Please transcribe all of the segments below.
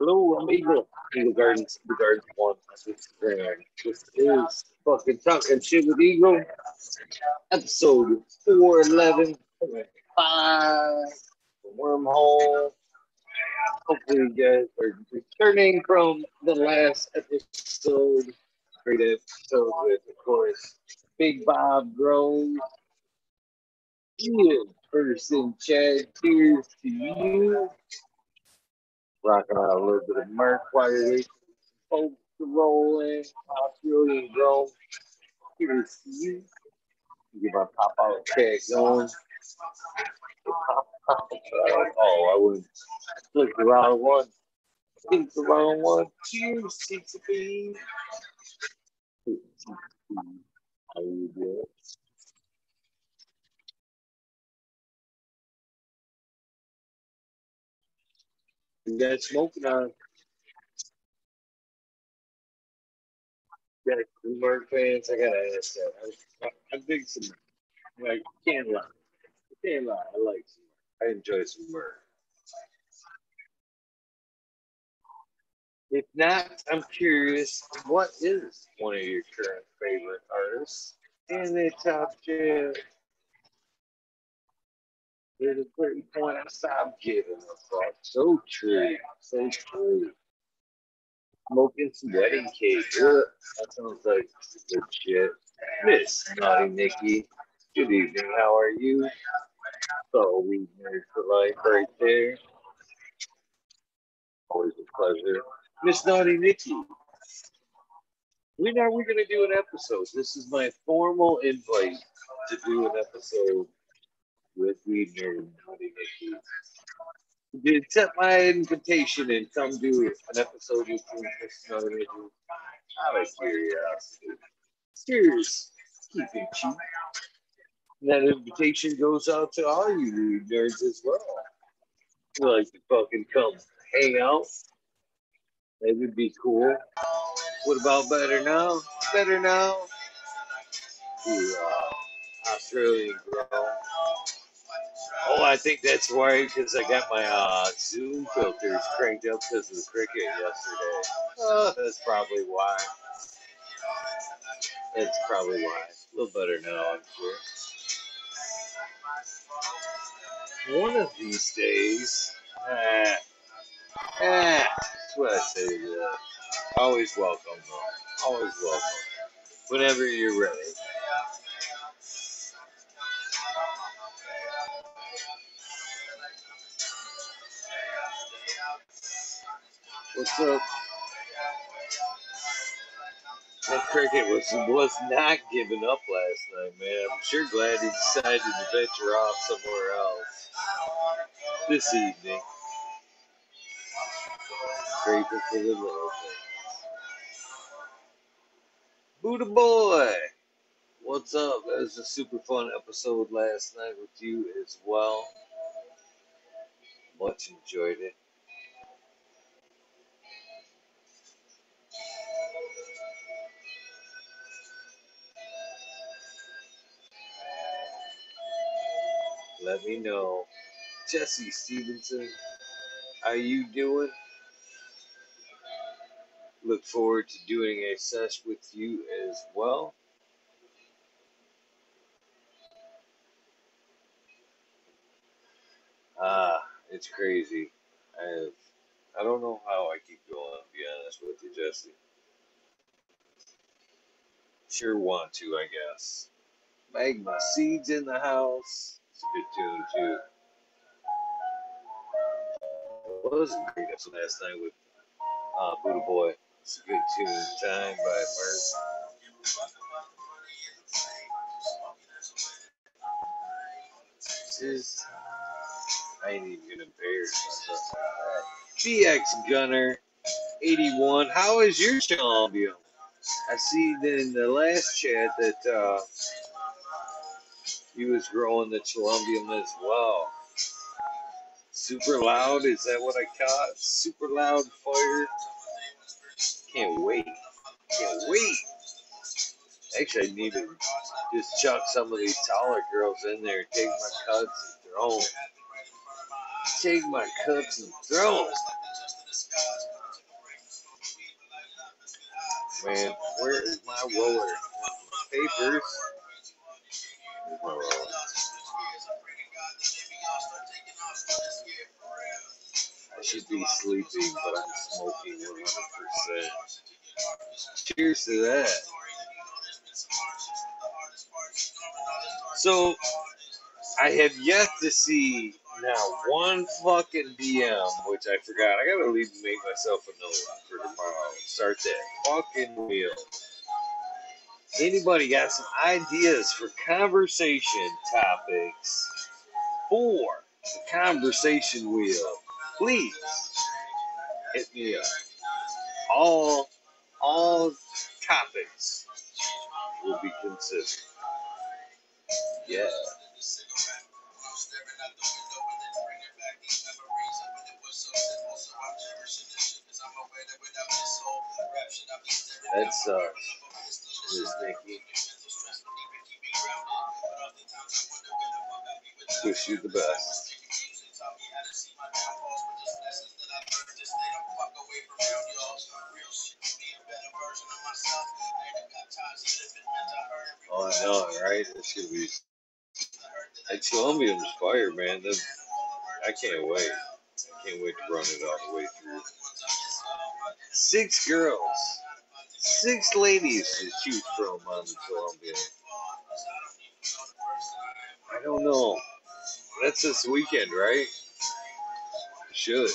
Hello, I'm Eagle. Eagle Gardens, the Gardens One. This is fucking talking shit with Eagle. Episode 411. Five. Wormhole. Hopefully, you guys are returning from the last episode. Great episode with, of course, Big Bob Grove. Ian person, Chad. Cheers to you rocking out a little bit of Merc waiting folks to roll in. Australian Grove. Here's to you. Give our pop out tag going. oh, I would click the wrong one. Click the wrong one. Cheers, six bean. How you doing? You got smoking on. Got Merc fans. I gotta ask that. I, I, I dig some. Like can't lie. I can't lie. I like some. I enjoy some Merc. If not, I'm curious. What is one of your current favorite artists in the top ten? There's a certain point I stopped giving fuck. So true. So true. Smoking some wedding cake. Ugh, that sounds like good shit. Miss Naughty Nikki. Good evening. How are you? So we nerd for life right there. Always a pleasure. Miss Naughty Nikki. When are we going to do an episode? This is my formal invite to do an episode with Nikki. Did accept my invitation and come do an episode with me. Naughty Nikki out of curiosity. Serious, keeping cheap. That invitation goes out to all you nerds as well. You like to fucking come hang out? That would be cool. What about better now? Better now? Uh, Australian grow. Oh, I think that's why, because I got my uh, Zoom filters cranked up because of the cricket yesterday. Oh, that's probably why. That's probably why. A little better now, I'm sure. One of these days, ah, ah, that's what I say to that. Always welcome, though. Always welcome. Whenever you're ready. What's up? That cricket was was not giving up last night, man. I'm sure glad he decided to venture off somewhere else this evening. Grateful for the things. Buddha boy, what's up? That was a super fun episode last night with you as well. Much enjoyed it. Let me know. Jesse Stevenson, how you doing? Look forward to doing a sesh with you as well. Ah, it's crazy. I have, I don't know how I keep going, to be honest with you, Jesse. Sure want to, I guess. Magma seeds in the house. It's a good tune too. It was a great episode last night with uh, Buddha Boy. It's a good tune. Time by Merc. Just, I ain't even gonna embarrass myself. GX Gunner 81. How is your Columbia? I see in the last chat that uh, he was growing the Columbium as well. Super loud, is that what I caught? Super loud fire. Can't wait. Can't wait. Actually, I need to just chuck some of these taller girls in there, take my cuts and throw them. Take my cuts and throw them. Man, where is my roller? Papers. Oh, I should be sleeping, but I'm smoking 100%. Cheers to that. So, I have yet to see now one fucking DM, which I forgot. I gotta leave and make myself a note for tomorrow. Start that fucking wheel. Anybody got some ideas for conversation topics for the conversation wheel? Please hit me up. All all topics will be considered. Yeah. That sucks. Uh, Miss Nikki. Wish you the best. Oh, I know, right? It's gonna be. Gonna be inspired, man. The, I can't wait. I can't wait to run it all the way through. Six girls, six ladies to choose from on the Columbia. I don't know. That's this weekend, right? Should.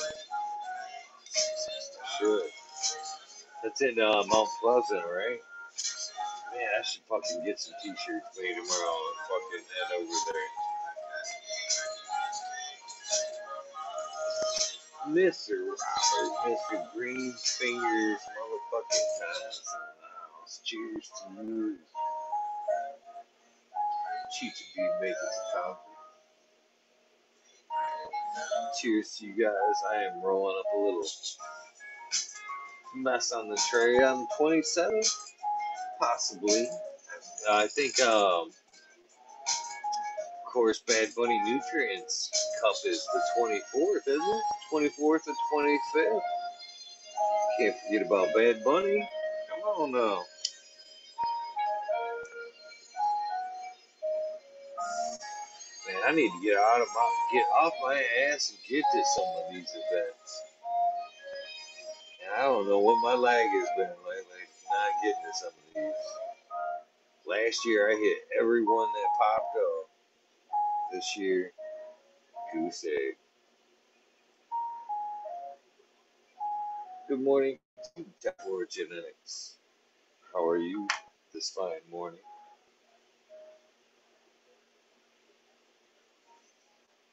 Should. That's in uh, Mount Pleasant, right? Man, I should fucking get some t-shirts made tomorrow and fucking head over there. Mr. Robert, Mr. Green Fingers, motherfucking in the. Cheers to you. Cheech be making coffee. Cheers to you guys. I am rolling up a little mess on the tray I'm 27, Possibly. I think, um, of course, Bad Bunny Nutrients Cup is the 24th, isn't it? 24th and 25th. Can't forget about Bad Bunny. Come on now. Man, I need to get out of my get off my ass and get to some of these events. And I don't know what my lag has been lately. Not getting to some of these. Last year I hit every one that popped up. This year, goose egg. Good morning, Tech4 Genetics. How are you this fine morning?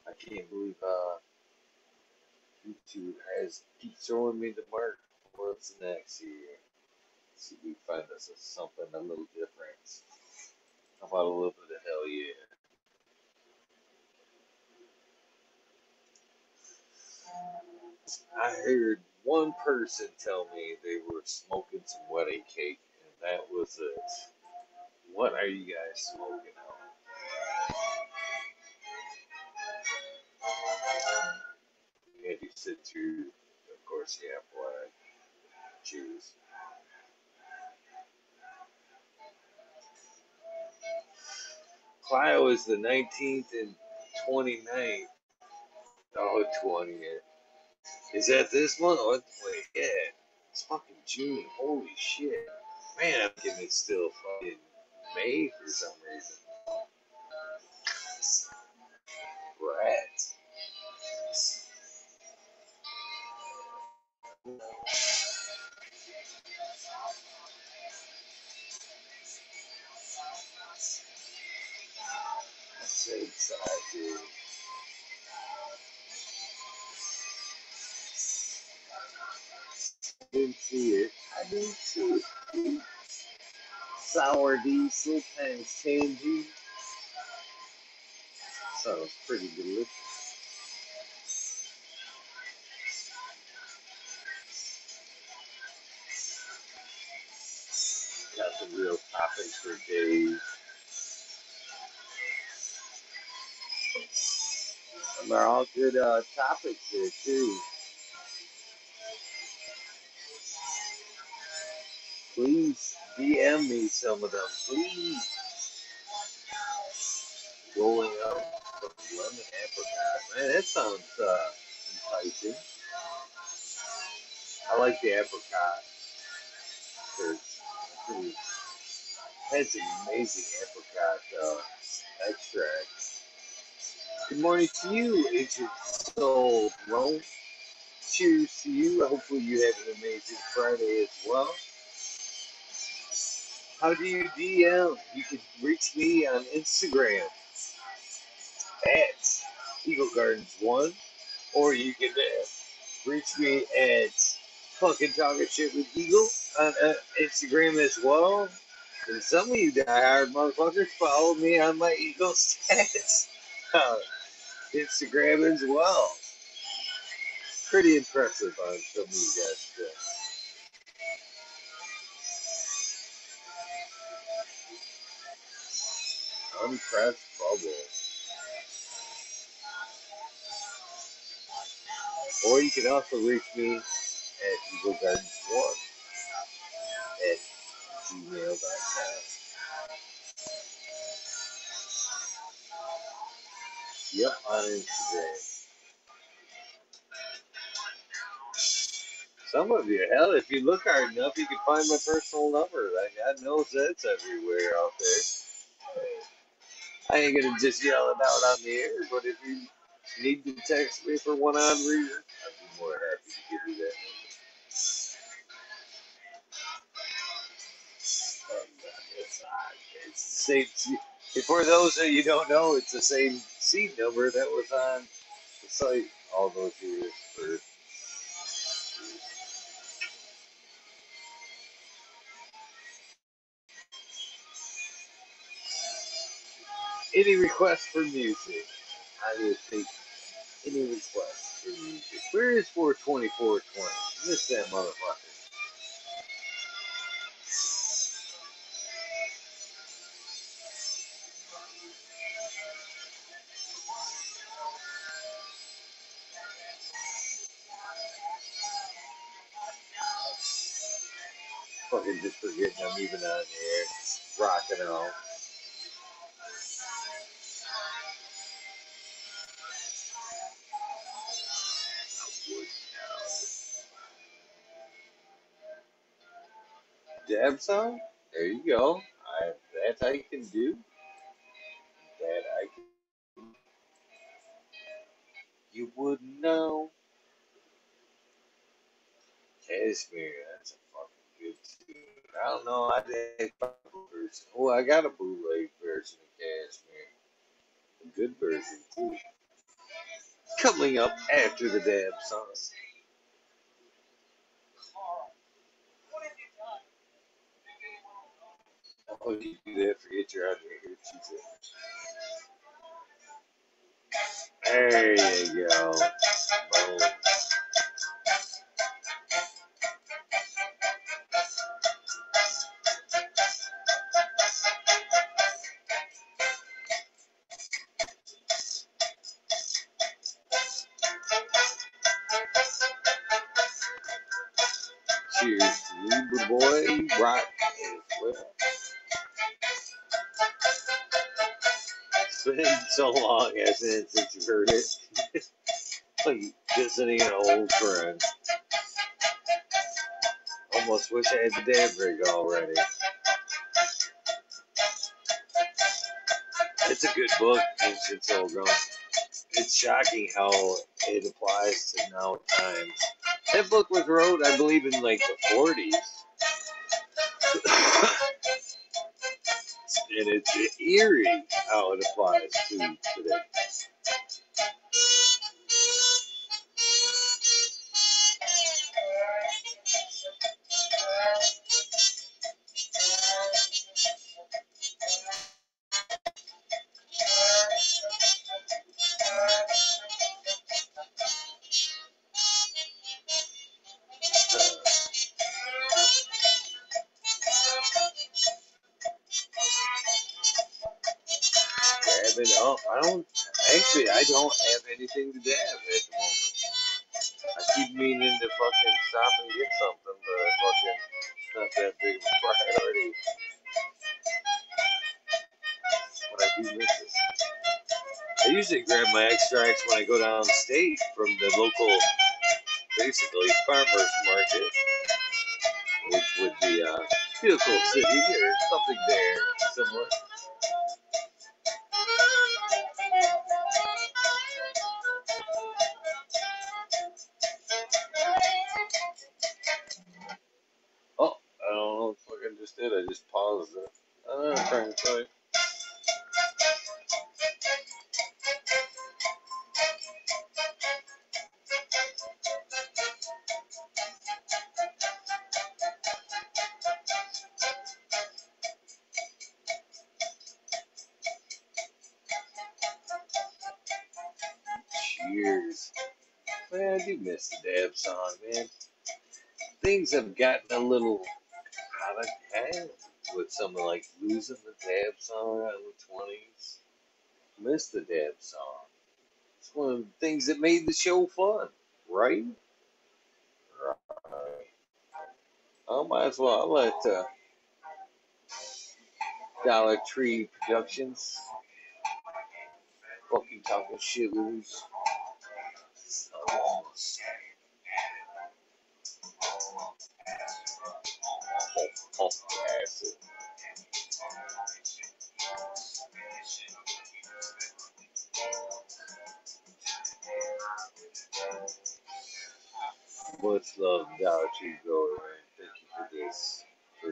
I can't believe uh, YouTube has keep showing me the mark what's next year. Let's see if we find us a- something a little different. How about a little bit of hell yeah? I heard one person tell me they were smoking some wedding cake, and that was it. What are you guys smoking on? Andy sit through, of course, yeah, boy, Jews. Clio is the 19th and 29th. Oh, 20th. Is that this one? Oh, wait, yeah. It's fucking June. Holy shit. Man, I'm thinking it's still fucking May for some reason. Rats. Didn't see it. I didn't see it. Sour diesel times changing. Sounds pretty delicious. Got some real topics for days. And they're all good uh, topics here too. Please DM me some of them, please. Rolling up some lemon apricot. Man, that sounds uh, enticing. I like the apricot. That's an amazing apricot uh, extract. Good morning to you, Agent Soul Rome. Cheers to you. Hopefully, you have an amazing Friday as well. How do you DM? You can reach me on Instagram at Eagle Gardens One, or you can uh, reach me at fucking talking shit with Eagle on uh, Instagram as well. And some of you diehard motherfuckers follow me on my Eagle stats uh, Instagram as well. Pretty impressive on some of you guys. Too. Unpressed bubble. Or you can also reach me at Eagle Gardens 1 at gmail.com. Yep, on Instagram. Some of you, hell, if you look hard enough, you can find my personal number. Like, God knows that's everywhere out there. I ain't gonna just yell it out on the air, but if you need to text me for one on reason, I'd be more happy to give you that number. Same. For those of you don't know, it's the same seed number that was on the site all those years. For any requests for music, I will take any requests for music. Where is 42420? Miss that motherfucker. Fucking just forgetting I'm even on the air. Rocking out. There you go. I, that I can do. That I can. You wouldn't know. Cashmere, that's a fucking good tune. I don't know. I did a version. Oh, I got a bootleg version of Cashmere. A good version too. Coming up after the dab song. Oh, you do that, forget you're on here. There you go. Boom. So long, hasn't it, since you heard it? like visiting an old friend. Almost wish I had the dab rig already. It's a good book, Ancient Pilgrim. It's shocking how it applies to now times. That book was wrote, I believe, in like the 40s. and it's eerie how it applies to today. Cheers. Man, I do miss the dab song, man. Things have gotten a little out of hand with something like losing the dab song in the 20s. Miss the dab song. It's one of the things that made the show fun, right? Right. I might as well I'll let uh, Dollar Tree Productions fucking talking shit loose. Much love, Dollar Tree Grower. Thank you for this. For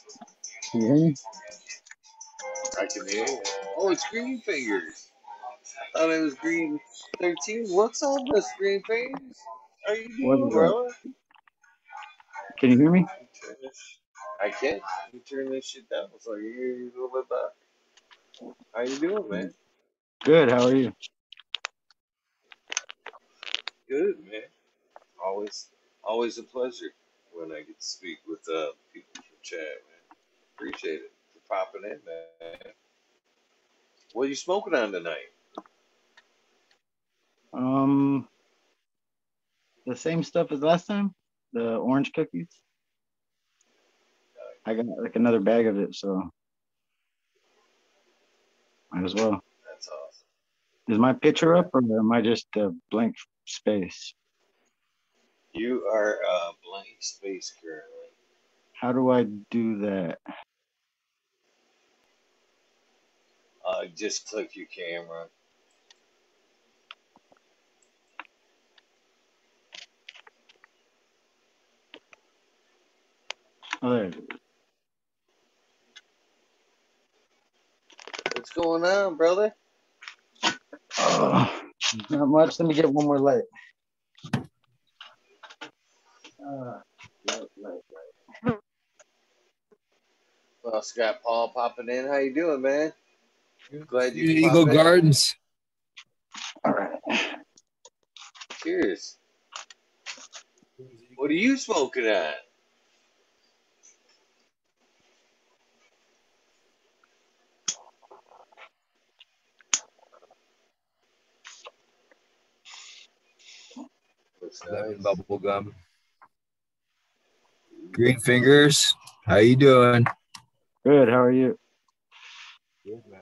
Can you hear me? I can hear you. Oh, it's Green Fingers. I thought it was Green 13. What's all Miss Green Fingers? How you doing, brother? Can you hear me? I can. You turn this shit down so I can hear you a little bit better. How you doing, man? Good. How are you? Good, man. Always, always a pleasure when I get to speak with uh, people from chat. Appreciate it for popping in, man. What are you smoking on tonight? Um, the same stuff as last time. The orange cookies. I got like another bag of it, so might as well. That's awesome. Is my picture up, or am I just a blank space? You are a blank space currently. How do I do that? Uh, just click your camera. There. it is. What's going on, brother? Oh, not much. Let me get one more light. Uh, light, light, light. Well, Scott Paul popping in. How you doing, man? Glad you could Eagle pop in. Gardens. All right. Cheers. What are you smoking on? Looks Lemon bubble gum. Green fingers. How you doing? Good. How are you? Good man.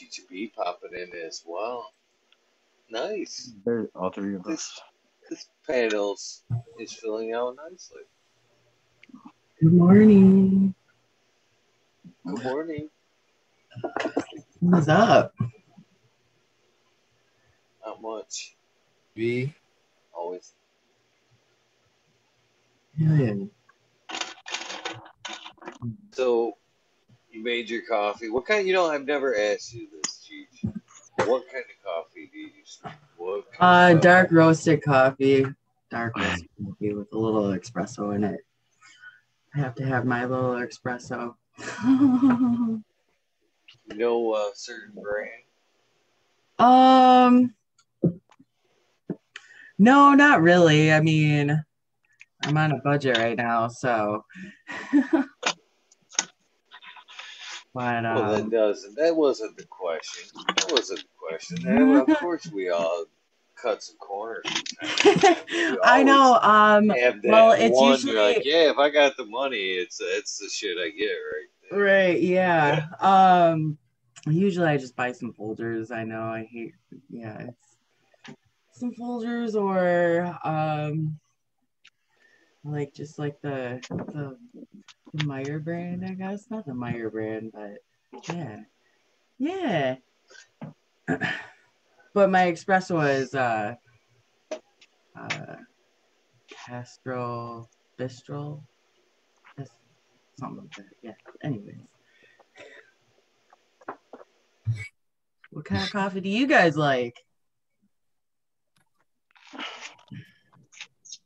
Teacher B popping in as well. Nice. There's all three of us. This panels is filling out nicely. Good morning. Good morning. What's up? Not much. B. Always. Good. So, you You made your coffee. What kind? You know, I've never asked you this, Cheech. What kind of coffee do you use? What Uh, dark roasted coffee. Dark roasted coffee with a little espresso in it. I have to have my little espresso. No uh, certain brand. um, no, not really. I mean, I'm on a budget right now, so. but Well, that um, doesn't. That wasn't the question. That wasn't the question. And of course, we all cut some corners. I know. Um, Well, it's one, usually- like, yeah, if I got the money, it's it's the shit I get right there. Right, yeah. Um usually I just buy some Folgers. I know I hate yeah, it's some Folgers or um like just like the, the Meijer brand, I guess. Not the Meijer brand, but yeah. Yeah. but my espresso is uh uh Castro Bistro. That's something like that. Yeah. Anyways. What kind of coffee do you guys like?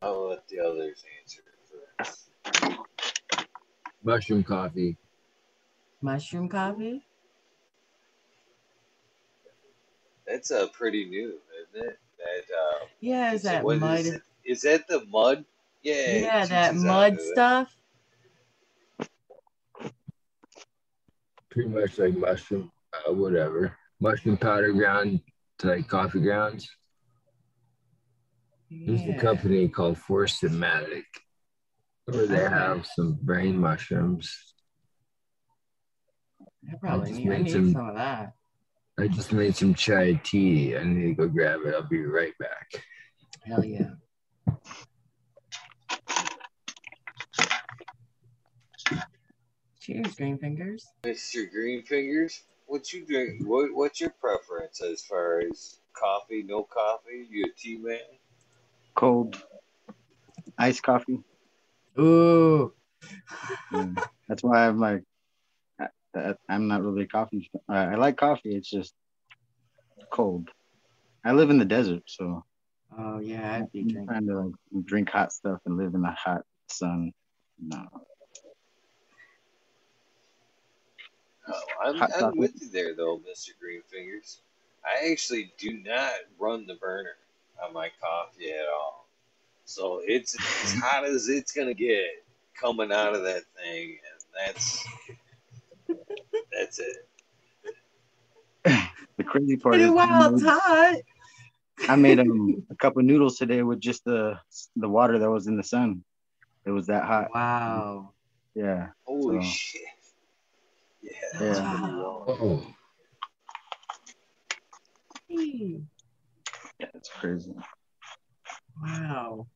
I'll let the others answer. Mushroom coffee. Mushroom coffee? That's uh, pretty new, isn't it? That uh, Yeah, is is that what mud? is it? Is that the mud? Yeah. yeah, that mud stuff. Pretty much like mushroom, uh, whatever. Mushroom powder ground to like coffee grounds. There's a company called Four Sigmatic where they have some brain mushrooms. I probably just need, I made need some- some of that. I just made some chai tea. I need to go grab it. I'll be right back. Hell yeah. Cheers, green fingers. Mr. Green Fingers, what you drink? What what's your preference as far as coffee? No coffee? You a tea man? Cold, iced coffee. Ooh. Yeah. That's why I'm like, I, I- I'm not really a coffee. I, I like coffee. It's just cold. I live in the desert, so Oh yeah, I'd be I'm drinking. trying to like, drink hot stuff and live in the hot sun. No, Oh, I'm, Hot I'm chocolate. with you there, though, Mr. Green Fingers. I actually do not run the burner on my coffee at all. So it's as hot as it's going to get coming out of that thing, and that's that's it. the crazy part Pretty is I wild hot. I made um, a cup of noodles today with just the the water that was in the sun. It was that hot. Wow. Yeah, Holy So- shit. Yeah, that's Yeah. pretty wild. Oh, Hey. yeah, it's crazy. Wow.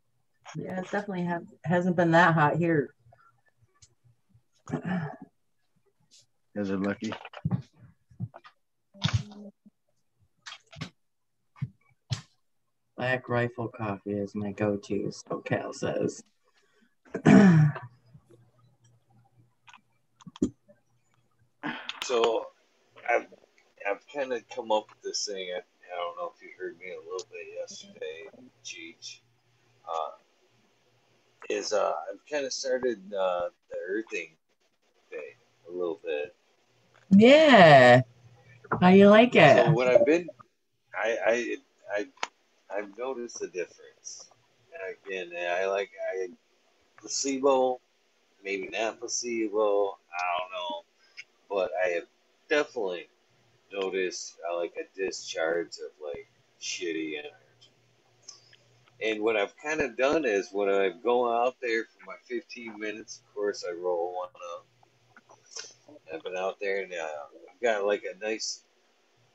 Yeah, it's definitely have, hasn't been that hot here. You guys are lucky. Black Rifle Coffee is my go-to, so Cal says. So I've I've kind of come up with this thing. I, I don't know if you heard me a little bit yesterday, Cheech. Uh, is uh, I've kind of started uh, the earthing thing a little bit. yeah. How you like So it? what I've been, I I I I've noticed the difference. And again, I like I placebo, maybe not placebo. I don't know, but I have definitely noticed uh, like a discharge of like shitty energy. And what I've kind of done is when I go out there for my 15 minutes, of course I roll one up. I've been out there and uh, I've got like a nice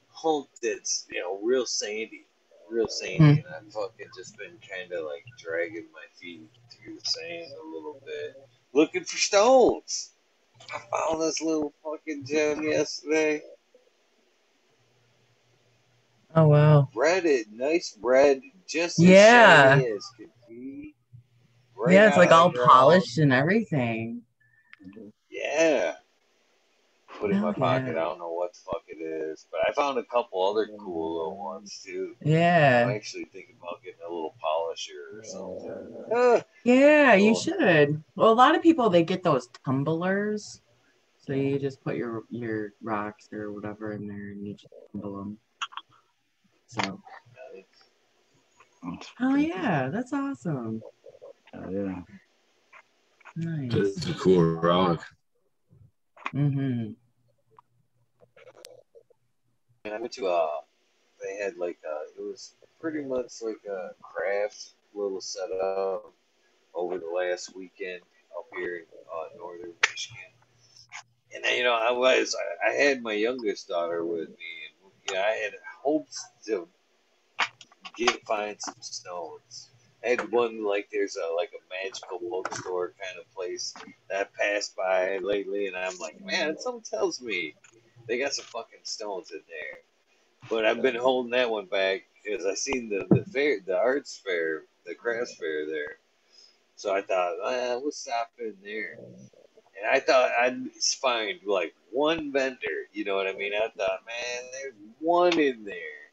hump that's you know real sandy, real sandy, Hmm. and I've fucking just been kind of like dragging my feet through the sand a little bit, looking for stones. I found this little fucking gem yesterday. Oh wow. Red it, nice red, just as Yeah. as could be. Right yeah, it's like all of the polished and everything. Yeah. put in my Oh, pocket. yeah. I don't know what the fuck it is, but I found a couple other cool little ones too. Yeah. I'm actually thinking about getting a little polisher or something. Ah, Yeah, you should. Well, a lot of people they get those tumblers, so you just put your your rocks or whatever in there and you just tumble them. So, oh yeah, that's awesome. Oh, yeah. Nice. It's a cool rock. Mm-hmm. And I went to uh they had like uh it was pretty much like a craft little setup over the last weekend up here in uh, northern Michigan. And you know, I was I, I had my youngest daughter with me and you know, I had hoped to get find some stones. I had one like there's a like a magical bookstore kind of place that I passed by lately and I'm like, man, something tells me they got some fucking stones in there. But I've been holding that one back because I seen the, the fair, the arts fair, the crafts fair there. So I thought, ah, we'll stop in there. And I thought I'd find like one vendor, you know what I mean? I thought, man, there's one in there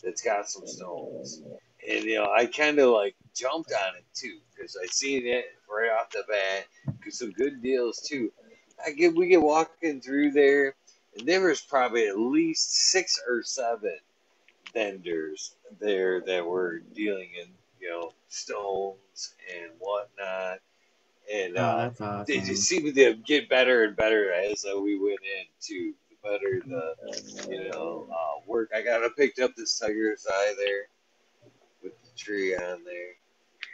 that's got some stones. And, you know, I kind of like jumped on it too because I seen it right off the bat. Cause some good deals too. I get, we get walking through there and there was probably at least six or seven vendors there that were dealing in, you know, stones and whatnot. And Oh, uh, awesome. they just seemed to get better and better as uh, we went in too. Better the, you know, uh, work. I got I picked up this tiger's eye there with the tree on there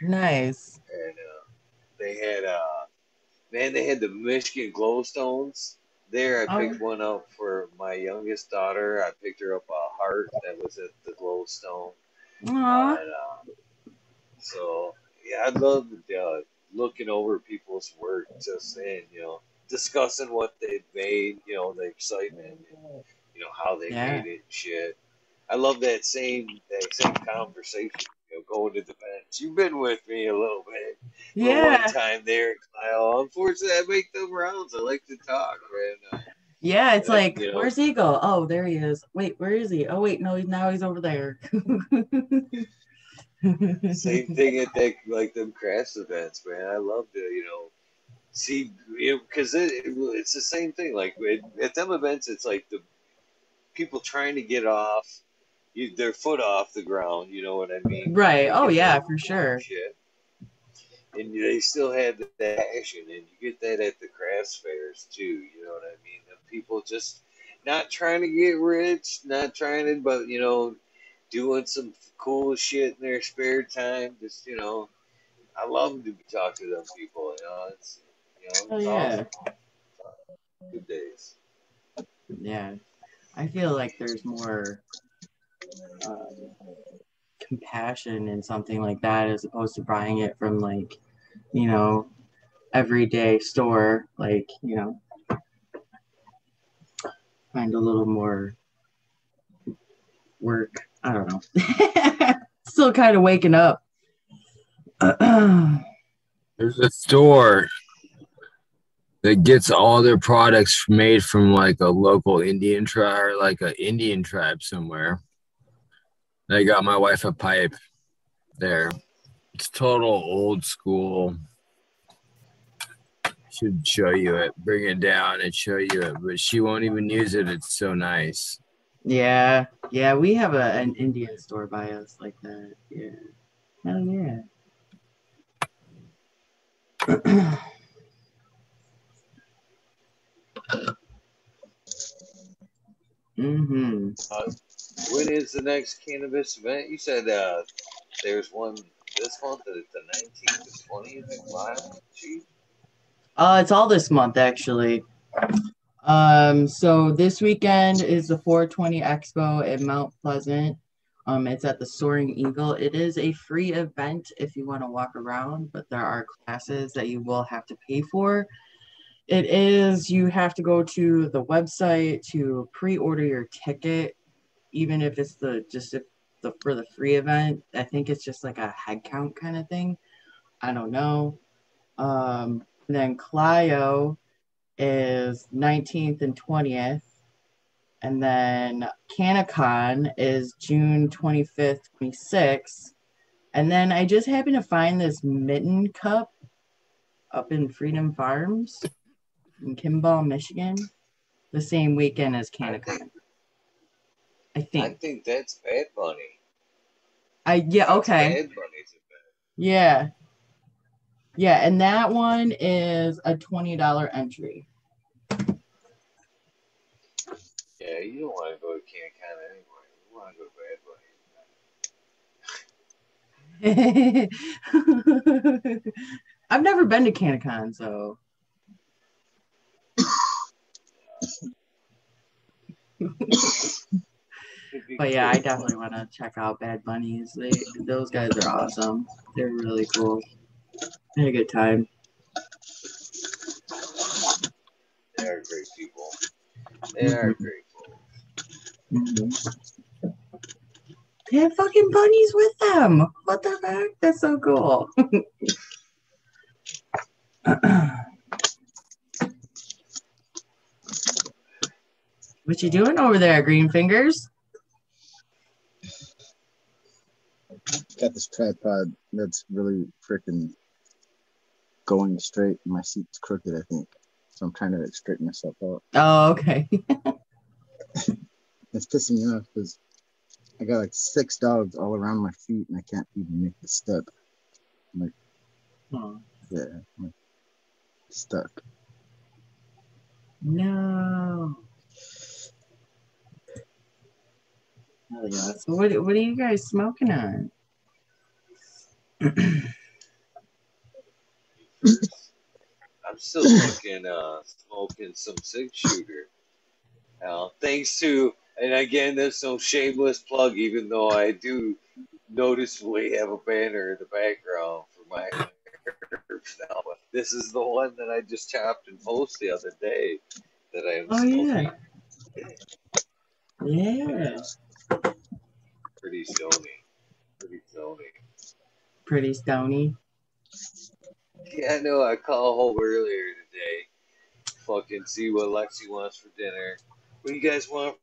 Nice. and uh, they had uh man they had the Michigan glowstones there. I Oh. picked one up for my youngest daughter. I picked her up a heart that was at the glowstone. Aw. And, uh, so yeah, I love uh, looking over people's work, just saying you know discussing what they've made, you know the excitement, and, you know how they Yeah. made it, and shit. I love that same that same conversation. You know, going to the bench. You've been with me a little bit. Yeah. One time there, Kyle. Unfortunately, I make them rounds. I like to talk, man. Yeah, it's like, you know. where's he go? Oh, there he is. Wait, where is he? Oh, wait, no, he's now he's over there. Same thing at that, like them crafts events, man. I love to, you know, see, because it, it, it's the same thing. Like it, at them events, it's like the people trying to get off you, their foot off the ground. You know what I mean? Right. Oh, yeah, for sure. Shit. And they still have that action, and you get that at the crafts fairs too. You know what I mean? The people just not trying to get rich, not trying to, but you know, doing some cool shit in their spare time. Just you know, I love to talk to them people. You know, it's you know, Oh, yeah. awesome. Good days. Yeah. I feel like there's more um, compassion in something like that as opposed to buying it from like, you know, everyday store. Like, you know, find a little more work. I don't know. Still kind of waking up. There's a store that gets all their products made from like a local Indian tribe or like an Indian tribe somewhere. I got my wife a pipe there. It's total old school. Should show you it, bring it down and show you it, but she won't even use it. It's so nice. yeah. Yeah. We have a, an Indian store by us like that. Yeah. Hell yeah. mm-hmm. Uh, when is the next cannabis event? You said uh, there's one this month. It's the 19th to 20th. Wow, gee. Uh, it's all this month actually. Um, so this weekend is the 420 Expo in Mount Pleasant. Um, it's at the Soaring Eagle. It is a free event if you want to walk around, but there are classes that you will have to pay for. It is you have to go to the website to pre-order your ticket, even if it's the just if the for the free event. I think it's just like a head count kind of thing. I don't know. Um, then Clio is 19th and 20th. And then CannaCon is June 25th, 26th. And then I just happened to find this mitten cup up in Freedom Farms in Kimball, Michigan, the same weekend as CannaCon. I think. I think. that's Bad Bunny. I yeah, okay. Bad Bunny's event. Yeah. Yeah, and that one is a $20 entry. Yeah, you don't want to go to CannaCon anyway. You want to go to Bad Bunny. I've never been to CannaCon, so It'd be but yeah, I definitely want to check out Bad Bunnies. They those guys are awesome. They're really cool. I had a good time. They are great people. They are Mhm. great folks. Mhm. They have fucking bunnies with them. What the heck? That's so cool. what you doing over there, Green Fingers? Got this tripod that's really freaking going straight. My seat's crooked, I think. So I'm trying to straighten myself out. Oh, okay. It's pissing me off because I got like six dogs all around my feet and I can't even make the step. Oh, Yeah, I'm like stuck. no. Oh, yeah. So what, what are you guys smoking on? I'm still fucking uh, smoking some six shooter. Uh, thanks to, and again, there's no shameless plug, even though I do noticeably have a banner in the background for my herbs now. But this is the one that I just chopped and posted the other day that I am Oh, smoking. yeah. Yeah. Pretty stony. Pretty stony. Pretty stony. Yeah, I know. I called home earlier today. Fucking see what Lexi wants for dinner. What do you guys want?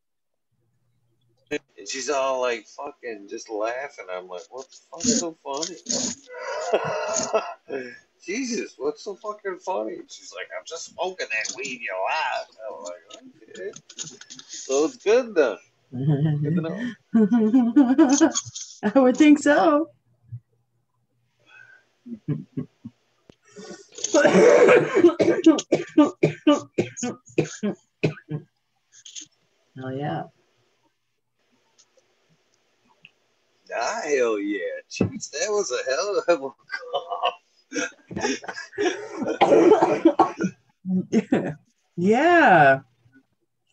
And she's all like, fucking just laughing. I'm like, what the fuck's so funny? Jesus, what's so fucking funny? She's like, I'm just smoking that weed you like. I'm like, okay. So it's good then. Good to know. I would think so. Hell yeah. Ah, hell yeah. Jeez, that was a hell of a cough. yeah.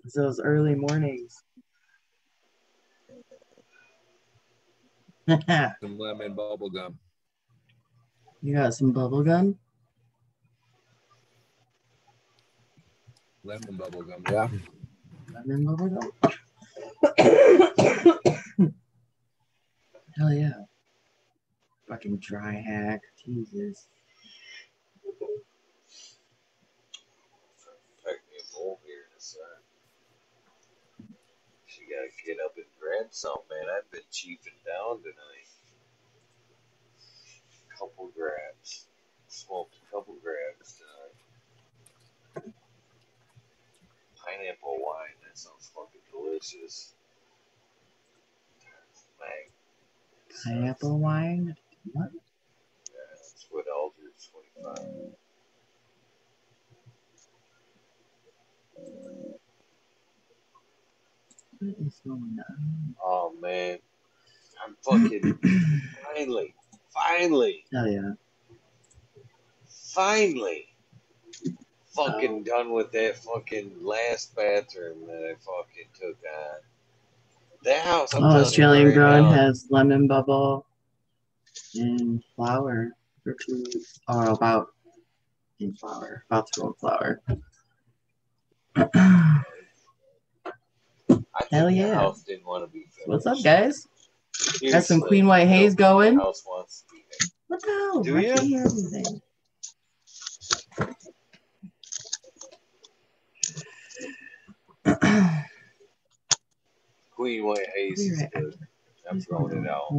It's those early mornings. Some lemon bubble gum. you got some bubble gum? Lemon bubble gum. Yeah. Lemon bubble gum? Hell yeah. Fucking dry hack. Jesus. Pack me a bowl here in a sec. She gotta get up and grab some, man. I've been chiefing down tonight. Couple grabs. Smoked a couple grabs tonight. Pineapple wine, that sounds fucking delicious. Man. Pineapple wine? What? Yeah, that's what Aldridge 25. What is going on? Oh man. I'm fucking finally, finally, Hell yeah. finally fucking oh. done with that fucking last bathroom that I fucking took on. That house I'm Oh, Australian right grown now, has lemon bubble and flower for two weeks. Or about in flower. About to go in flower. I Hell yeah. house didn't want to be finished. What's up, guys? Seriously, Got some Queen White Haze going. What the hell? Do I you? Can't hear anything. Queen White Haze is good. I'm throwing it out.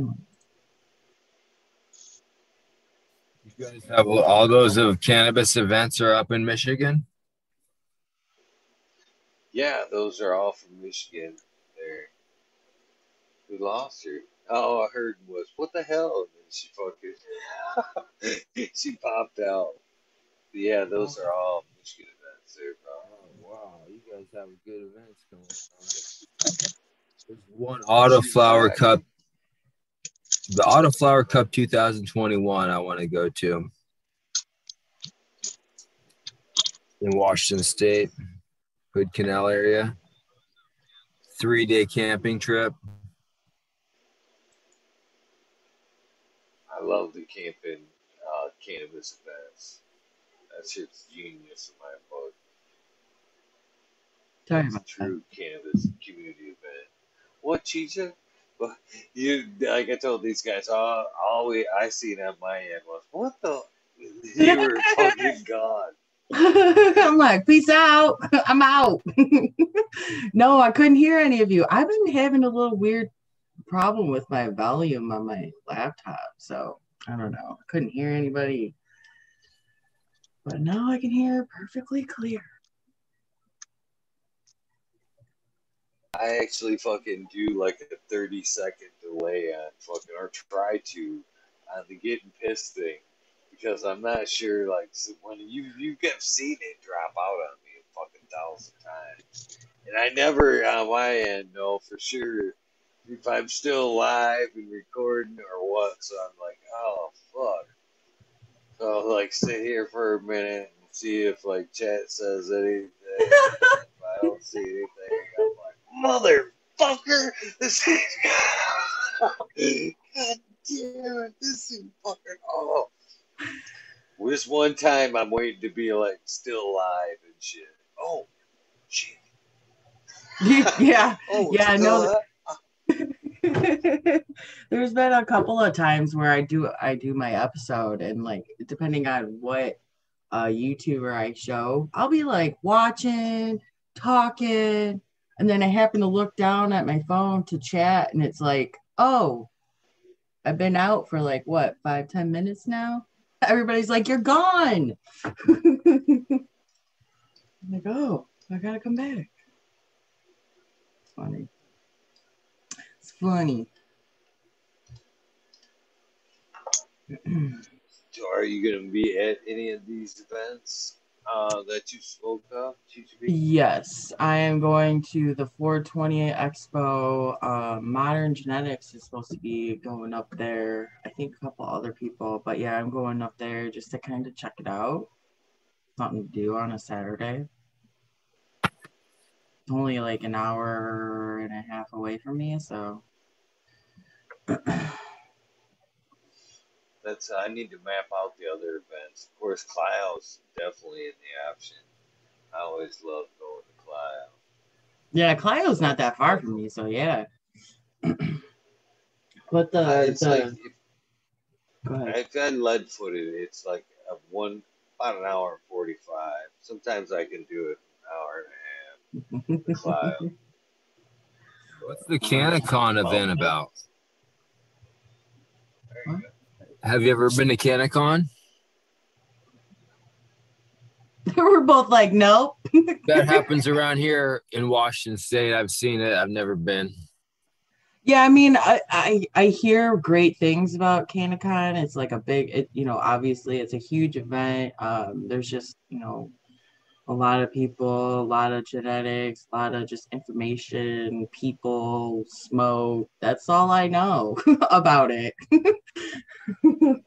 You guys have all those of cannabis events are up in Michigan? Yeah, those are all from Michigan. There. We lost her. Oh, I heard was what the hell? And then she fucking she popped out. But yeah, those are all Michigan events there, bro. Oh, wow, you guys have good events going on. There's one Autoflower Cup, the Auto Flower Cup 2021. I want to go to in Washington State, Hood Canal area. Three day camping trip. I love the camping uh, cannabis events. That shit's genius in my book. Sorry It's a about that. true cannabis community event. What, Chicha? Well, you like I told these guys, all, all we I seen on my end was what the you were fucking gone. I'm like, peace out. I'm out. no, I couldn't hear any of you. I've been having a little weird problem with my volume on my laptop. So I don't know. I couldn't hear anybody. But now I can hear perfectly clear. I actually fucking do like a 30 second delay on fucking, or try to, on the getting pissed thing. Because I'm not sure, like, when you, you kept seeing it drop out on me a fucking thousand times. And I never, on my end, know for sure if I'm still live and recording or what. So I'm like, oh, fuck. So I'll, like, sit here for a minute and see if, like, chat says anything. if I don't see anything, I'm like, motherfucker, this is. God damn it, this is fucking off. This one time I'm waiting to be like still alive and shit. Oh, shit. yeah. Oh, Yeah, know? There's been a couple of times where I do I do my episode and like depending on what uh YouTuber I show, I'll be like watching, talking, and then I happen to look down at my phone to chat and it's like, oh, I've been out for like what, five, ten minutes now? Everybody's like, you're gone. I'm like, oh, I gotta come back. It's funny. It's funny. So are you going to be at any of these events uh, that you spoke of? Yes, I am going to the 420 Expo. Uh, Modern Genetics is supposed to be going up there. I think a couple other people, but yeah, I'm going up there just to kind of check it out. Something to do on a Saturday. It's only like an hour and a half away from me, so. That's I need to map out the other events. Of course, Clio's definitely in the option. I always love going to Clio. Yeah, Clio's not that far from me, so yeah. but the, uh, it's the like if, go ahead. if I'm lead footed, it's like a one about an hour and forty five. Sometimes I can do it an hour and a half. The Clio. What's the CannaCon event about? There you go. Have you ever been to CannaCon? We're both like, nope. That happens around here in Washington State. I've seen it. I've never been. Yeah, I mean, I, I I hear great things about CannaCon. It's like a big, it, you know, obviously it's a huge event. Um, there's just, you know, a lot of people, a lot of genetics, a lot of just information, people, smoke. That's all I know about it. but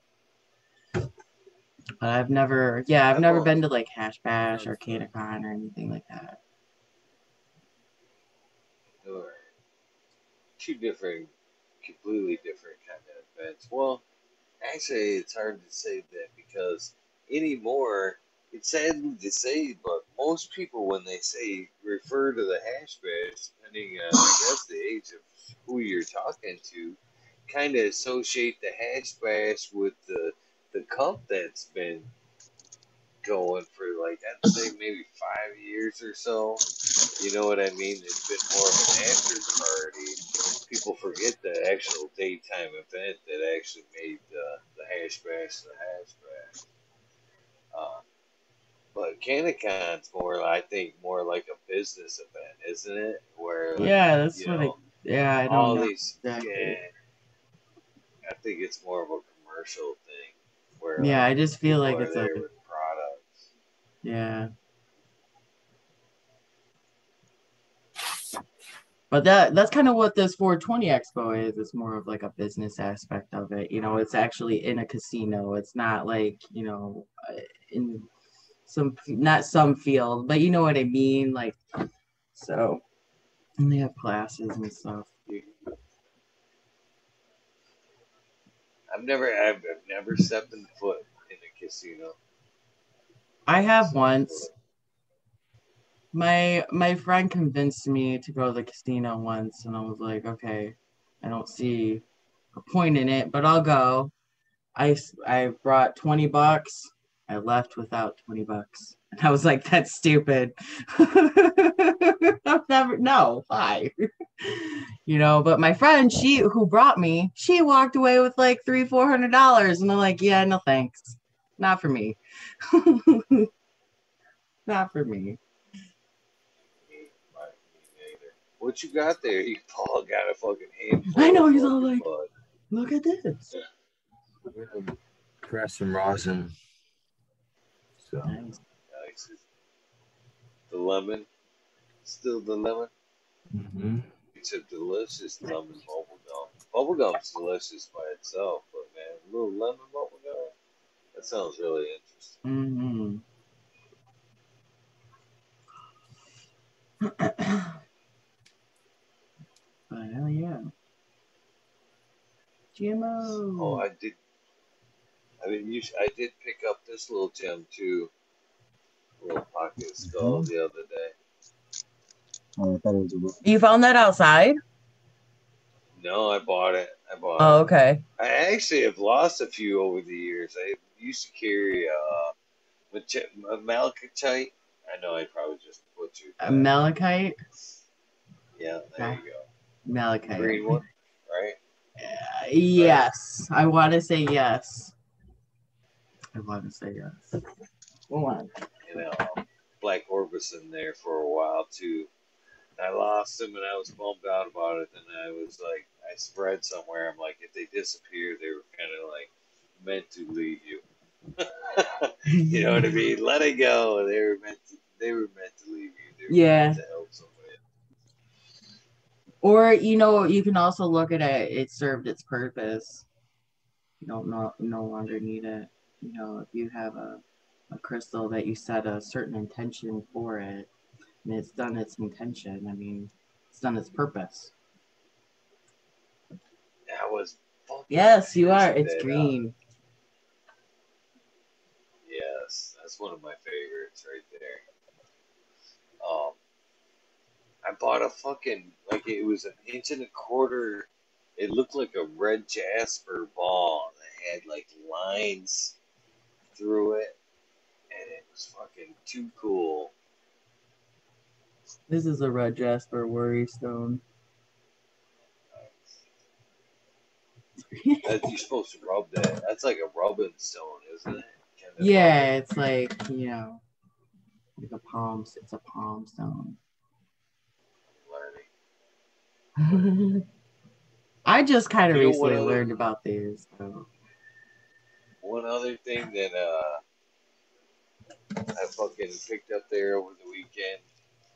I've never, yeah, I've never been to like Hash Bash or CannaCon or anything like that. Two different, completely different kind of events. Well, actually, it's hard to say that because anymore, it's sadly to say, but most people, when they say refer to the hash bash, depending on, I guess, the age of who you're talking to, kind of associate the hash bash with the the cup that's been going for like I'd say maybe five years or so. You know what I mean? It's been more of an after party. People forget the actual daytime event that actually made the the hash bash the hash bash. Uh, but CannaCon's more, I think, more like a business event, isn't it? Where Yeah, that's you what know, I. Yeah, I don't know. these. exactly. Yeah, I think it's more of a commercial thing. Where Yeah, I just feel like it's like with products. yeah. But that that's kind of what this 420 Expo is. It's more of like a business aspect of it. You know, it's actually in a casino. It's not like you know, uh, in some not some field, but you know what I mean. Like, so, and they have classes and stuff. I've never, I've, I've never stepped in foot in a casino. I have once. My my friend convinced me to go to the casino once, and I was like, okay, I don't see a point in it, but I'll go. I I brought twenty bucks. I left without twenty bucks, and I was like, that's stupid. I've never no why, you know. But my friend, she who brought me, she walked away with like three four hundred dollars, and I'm like, yeah, no thanks, not for me. Not for me. Me, my- me neither. What you got there? He Paul got a fucking handful. I know, he's all like- bud. Look at this. Press some rosin. So Nice. The lemon, still the lemon. mhm. It's a delicious lemon bubble gum. Bubble gum's delicious by itself, but man, a little lemon bubble gum. That sounds really interesting. Mm-hmm. but hell yeah. GMO. Oh, I did. I mean, you, I did pick up this little gem too. Little pocket skull Mhm. the other day. Oh, I thought it was a book. you found that outside? No, I bought it. I bought Oh, it. okay. I actually have lost a few over the years. I used to carry uh, a malachite. I know I probably just butchered A that. malachite? yeah, there you go. Malachite. Green one, right? Uh, yes. I want to say yes. I want to say yes. Hold on. You know, um, Black Orbis in there for a while too. I lost him and I was bummed out about it. And I was like, I spread somewhere. I'm like, if they disappear, they were kind of like meant to leave you. you know what I mean? Let it go. They were meant to. They were meant to leave you. They were Yeah. meant to help. Or you know, you can also look at it. It served its purpose. You don't no, no longer need it. You know, if you have a, a crystal that you set a certain intention for it, and it's done its intention. I mean, it's done its purpose. That was. Yes, you are. It's that, uh, green. Yes, that's one of my favorites right there. Um, I bought a fucking like it was an inch and a quarter. It looked like a red jasper ball that had like lines through it, and it was fucking too cool. This is a red jasper worry stone. You're supposed to rub that. That's like a rubbing stone, isn't it? Kind of yeah, it's like you know, like a palm. It's a palm stone. learning. I just kind of You know what recently learned about these. So. One other thing that uh, I fucking picked up there over the weekend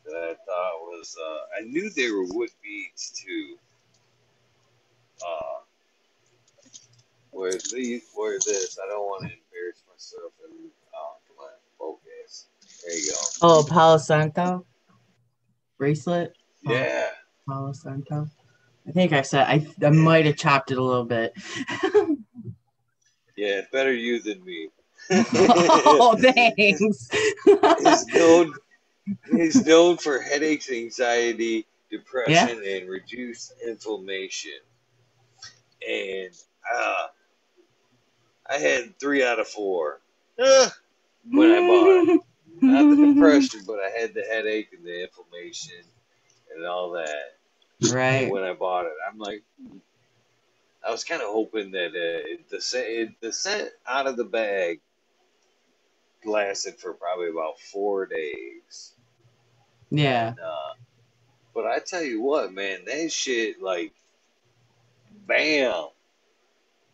that I thought was uh, I knew they were wood beads too. Uh, where these, where this? I don't want to embarrass myself and come focus. There you go. Oh, Palo Santo bracelet. Yeah, Palo Santo. I think I said I. I might have chopped it a little bit. yeah, better you than me. oh, thanks. He's known. He's known for headaches, anxiety, depression, and reduced inflammation. And uh, I had three out of four when I bought it. Not the depression, but I had the headache and the inflammation and all that Right. when I bought it. I'm like, I was kind of hoping that uh, the scent, the scent out of the bag lasted for probably about four days. Yeah. And, uh, but I tell you what, man, that shit like, bam,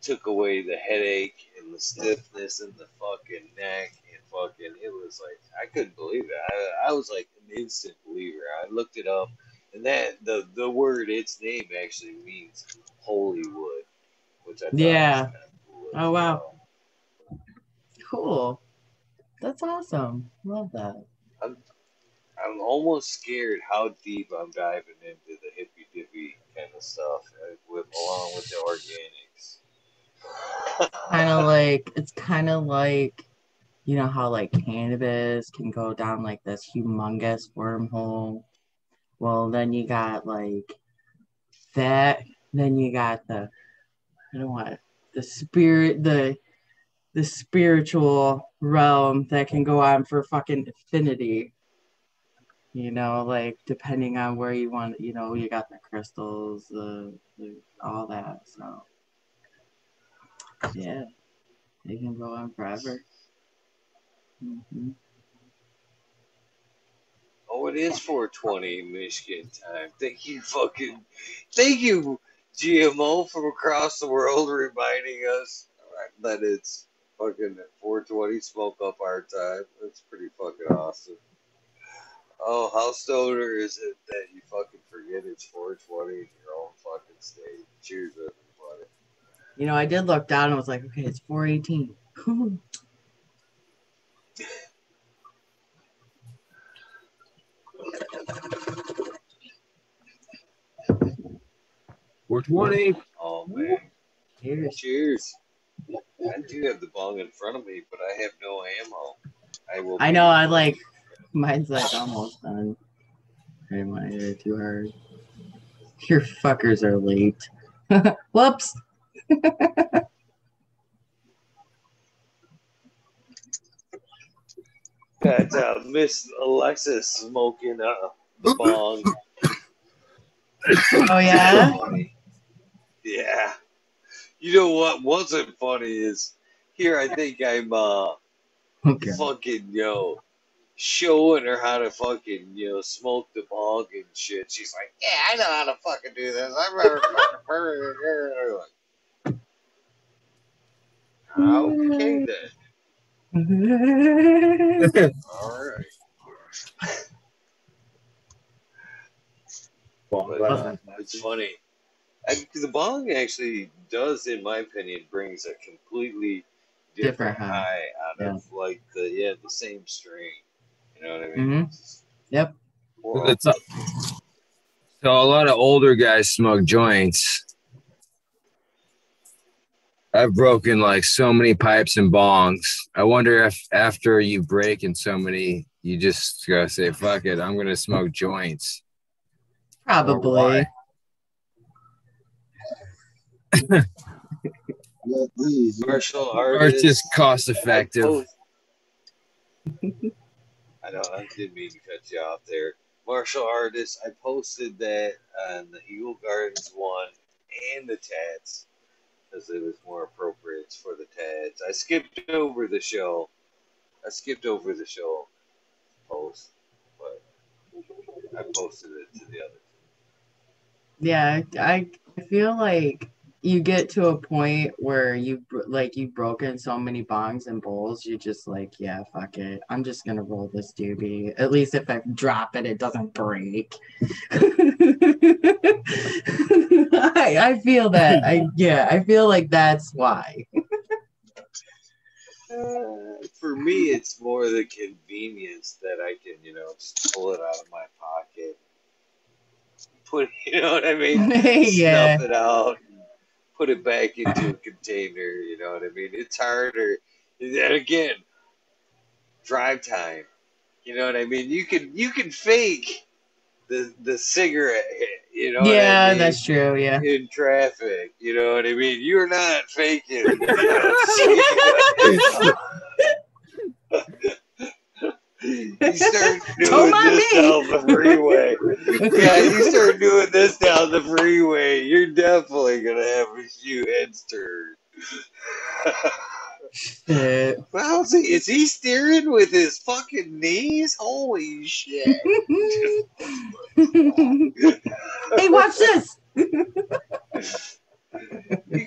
took away the headache and the stiffness in the fucking neck and fucking. It was like I couldn't believe it. I, I was like an instant believer. I looked it up, and that the the word its name actually means holy wood, which I Yeah. was kinda cool Oh, wow. well. Cool. That's awesome. Love that. I'm almost scared how deep I'm diving into the hippy dippy kind of stuff with along with the organics. Kind of like it's kind of like you know how like cannabis can go down like this humongous wormhole. Well, then you got like that. Then you got the I don't the spirit the the spiritual realm that can go on for fucking infinity. You know, like depending on where you want, you know, you got the crystals, the, the all that. So yeah, they can go on forever. hmm Oh, it is 420 Michigan time. Thank you, fucking. Thank you, GMO from across the world, reminding us that it's fucking 420 smoke up our time. That's pretty fucking awesome. Oh, how stoner is it that you fucking forget it's 420 in your own fucking state? Cheers, everybody. You know, I did look down and was like, okay, it's 418. Four twenty. Oh, man. Cheers. Cheers. I do have the bong in front of me, but I have no ammo. I will. I know, I like, mine's like almost done. I didn't want to hit it too hard. Your fuckers are late. Whoops. Got uh, Miss Alexis smoking uh, the bong. Oh, yeah? Funny. Yeah. You know what wasn't funny is here I think I'm uh Okay. fucking yo showing her how to fucking you know smoke the bong and shit. She's like, Yeah, I know how to fucking do this. I'm never fucking Okay then. Alright. But it's funny. I, the bong actually does, in my opinion, brings a completely different, Different high. high out of like the yeah the same strain. You know what I mean? Mhm. Yep. Well, It's a- so a lot of older guys smoke joints. I've broken like so many pipes and bongs. I wonder if after you break in so many, you just go say, "Fuck it, I'm gonna smoke joints." Probably. Why? martial Or artists. cost effective. Oh. I know I didn't mean to cut you off there. Martial artists. I posted that on the Eagle Gardens one and the Tats because it was more appropriate for the Tats. I skipped over the show. I skipped over the show post, but I posted it to the other. Yeah, I I feel like you get to a point where you like you've broken so many bongs and bowls, you just like, yeah, fuck it. I'm just gonna roll this doobie. At least if I drop it, it doesn't break. I, I feel that. I yeah, I feel like that's why. Uh, for me, it's more the convenience that I can, you know, just pull it out of my pocket, put, you know what I mean, yeah. snuff it out, and put it back into a container. You know what I mean? It's harder. And again, drive time. You know what I mean? You can you can fake the the cigarette hit. You know? what I Yeah, mean? that's true. Yeah. in traffic. You know what I mean? You're not faking. You know, You start Don't doing mind this me. down the freeway. yeah, you start doing this down the freeway, you're definitely gonna have a few heads turned. Shit. Well, is he, is he steering with his fucking knees? Holy shit. hey, watch this. you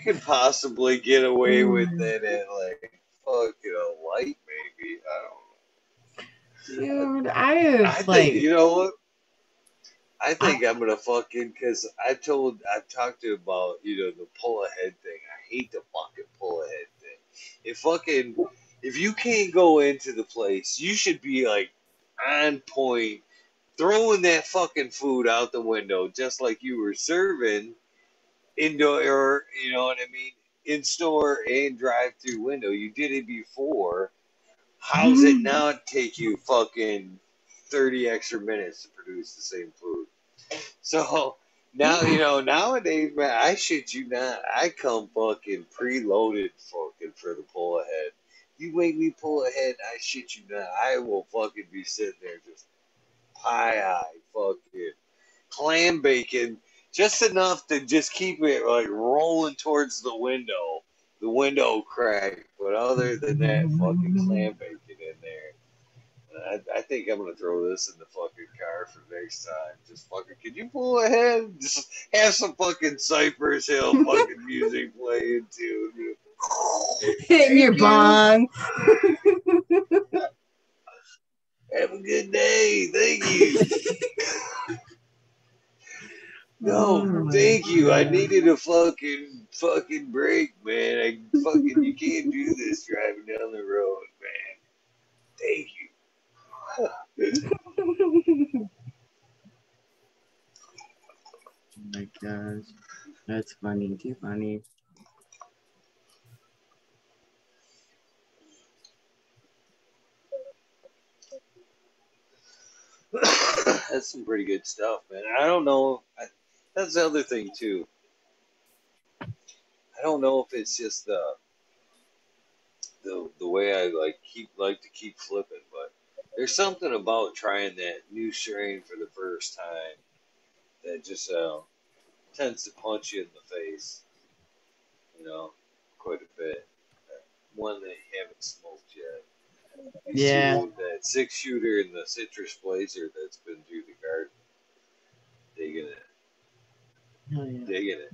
could possibly get away with mm. it at like fucking a light, maybe. I Dude, I don't. I think like you know what. I think I, am gonna fucking because I told I talked to about you know the pull ahead thing. I hate the fucking pull ahead thing. If fucking if you can't go into the place, you should be like on point, throwing that fucking food out the window just like you were serving indoor or you know what I mean in store and drive through window. You did it before. How's it Mm. now take you fucking thirty extra minutes to produce the same food? So now you know nowadays, man. I shit you not. I come fucking preloaded, fucking for the pull ahead. You make me pull ahead, I shit you not. I will fucking be sitting there just pie eye, fucking clam bacon, just enough to just keep it like rolling towards the window, the window crack. But other than that, fucking clam bacon in there. I, I think I'm gonna throw this in the fucking car for next time. Just fucking, can you pull ahead? Just have some fucking Cypress Hill fucking music playing too. hitting your bong. Have a good day. Thank you. No, mm. thank you. I needed a fucking fucking break, man. I fucking you can't do this driving down the road, man. Thank you. oh my gosh. That's funny, too funny. that's some pretty good stuff, man. I don't know. I, that's the other thing too. I don't know if it's just the the the way I like keep like to keep flipping, but there's something about trying that new strain for the first time that just uh, tends to punch you in the face. You know, quite a bit. One that you haven't smoked yet. You Yeah. that six shooter in the citrus blazer that's been through the garden. Digging it. Oh, yeah. Digging it.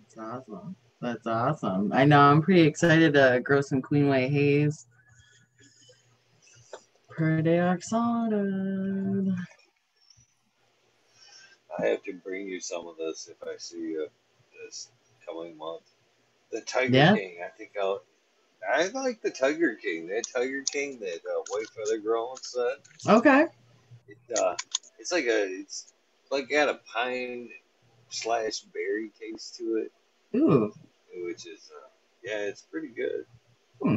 That's awesome. That's awesome. I know. I'm pretty excited to grow some Queenway Haze. Predioxide. I have to bring you some of this if I see you this coming month. The Tiger Yeah. King, I think I'll. I like the Tiger King. That Tiger King, that uh, white feather growing set. Okay. It, uh, it's like a, it's like got a pine slash berry taste to it, Ooh, which is, uh, yeah, it's pretty good. Hmm.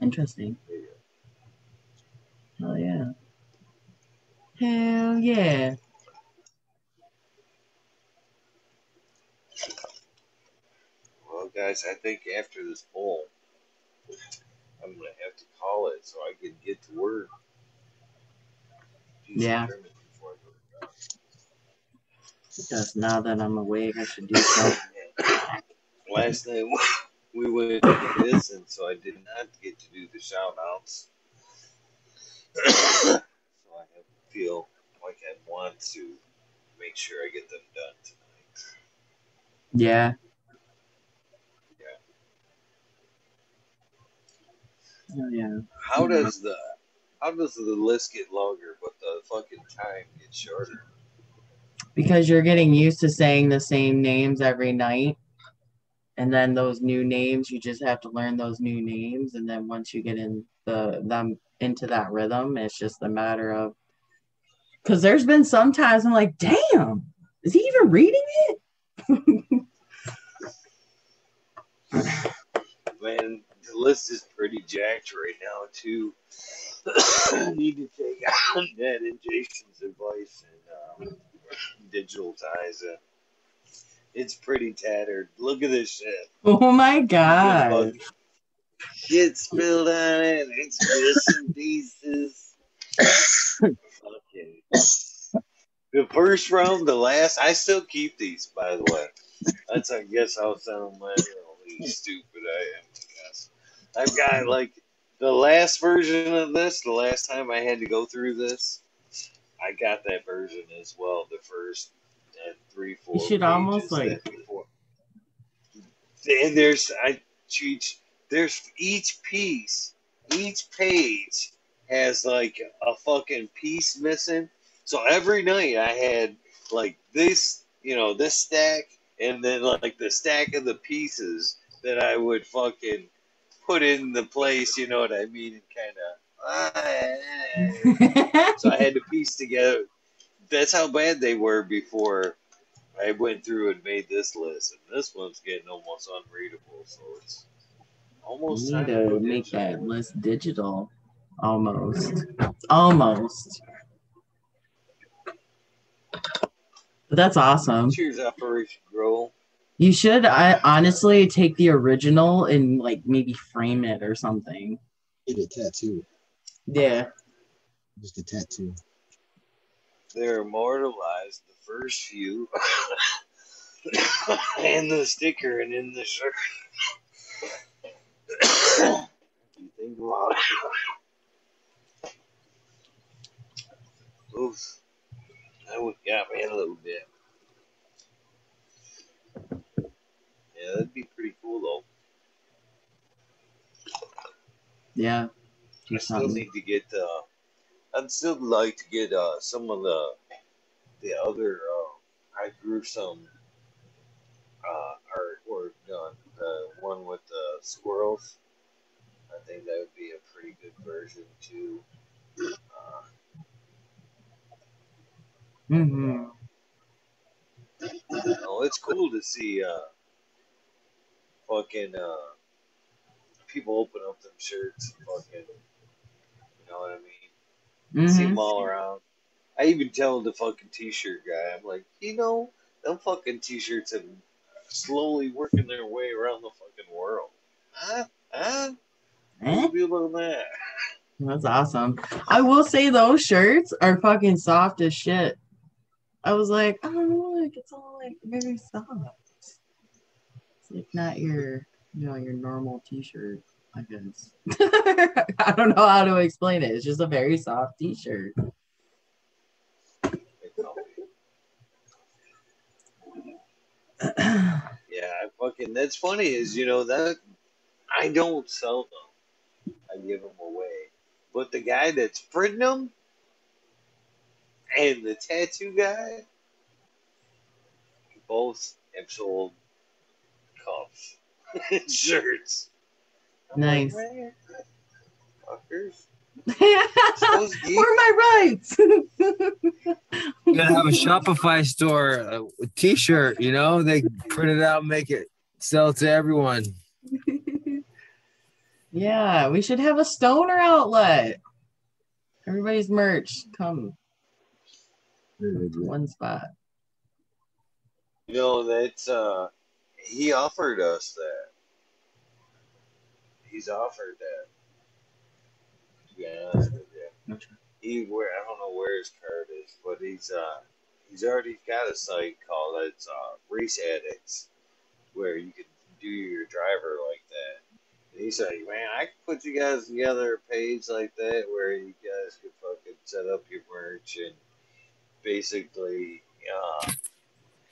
interesting. Hell yeah. Hell yeah. Well, guys, I think after this bowl, I'm gonna have to call it so I can get to work. Some Yeah before I go to bed. Just now that I'm awake, I should do something. Last night we went to this, and so I did not get to do the shout outs. so I feel like I want to make sure I get them done tonight. Yeah. Oh yeah. How does the how does the list get longer, but the fucking time gets shorter? Because you're getting used to saying the same names every night. And then those new names, you just have to learn those new names. And then once you get in the them into that rhythm, it's just a matter of because there's been some times I'm like, damn, is he even reading it? Man, the list is pretty jacked right now too. I need to take Ned and Jason's advice and um, digitize it. It's pretty tattered. Look at this shit. Oh my god. Shit spilled on it. It's bits and pieces. Fucking- the first round, the last. I still keep these, by the way. That's I guess how sentimentally stupid I am. I guess I've got like the last version of this. The last time I had to go through this, I got that version as well. The first uh, three, four. You should almost, like-. And there's I teach. There's each piece, each page has like a fucking piece missing. So every night I had like this, you know, this stack, and then like the stack of the pieces that I would fucking put in the place. You know what I mean? And kind of. So I had to piece together. That's how bad they were before I went through and made this list, and this one's getting almost unreadable. So it's almost You need to go make digital. that list digital. Almost. Almost. But that's awesome. Cheers, Operation Grow. You should I honestly take the original and like maybe frame it or something. Get a tattoo. Yeah. Just a tattoo. They're immortalized, the first few, and the sticker and in the shirt. you think about it. Oof. That would got me a little bit. Yeah, that'd be pretty cool though. Yeah. I still something. need to get. Uh, I'd still like to get uh, some of the the other. Uh, I grew some uh, artwork done. The one with the squirrels. I think that would be a pretty good version too. Uh, hmm oh, it's cool to see uh, fucking uh, people open up them shirts. and Fucking, know what I mean? see hmm them all around. I even tell the fucking t-shirt guy, I'm like, you know, them fucking t-shirts have slowly working their way around the fucking world. Huh? Huh? What do you feel about that? That's awesome. I will say those shirts are fucking soft as shit. I was like, i don't look, it's all like very soft. It's like not your, you know, your normal t-shirt, I guess. I don't know how to explain it. It's just a very soft t-shirt. Yeah, fucking. That's funny. Is you know that I don't sell them. I give them away. But the guy that's printing them and the tattoo guy both have sold cuffs and shirts. I'm like, Nice. "Man, fuckers. Where are my rights? You gotta have a Shopify store, a T-shirt. you know, they print it out, make it sell to everyone. yeah, we should have a stoner outlet. Everybody's merch. Come one spot. You know, that's uh he offered us that. He's offered that. To be honest with you. Okay. He where I don't know where his card is, but he's uh he's already got a site called it's uh Race Addicts where you can do your driver like that. And he's like, Man, I can put you guys together a page like that where you guys could fucking set up your merch and basically uh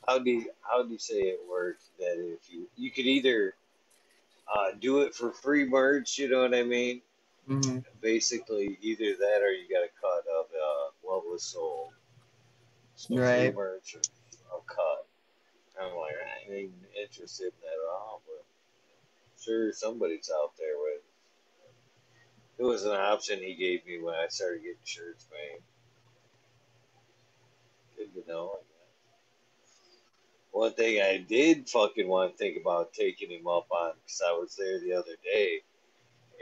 how do you, how do you say it works? That if you you could either uh, do it for free merch, you know what I mean? Mhm. Basically, either that or you got a cut of uh, what was sold. So Right. Free merch or a cut. I'm like, I ain't even interested in that at all, but sure somebody's out there with. It was an option he gave me when I started getting shirts made. Good to know. One thing I did fucking want to think about taking him up on because I was there the other day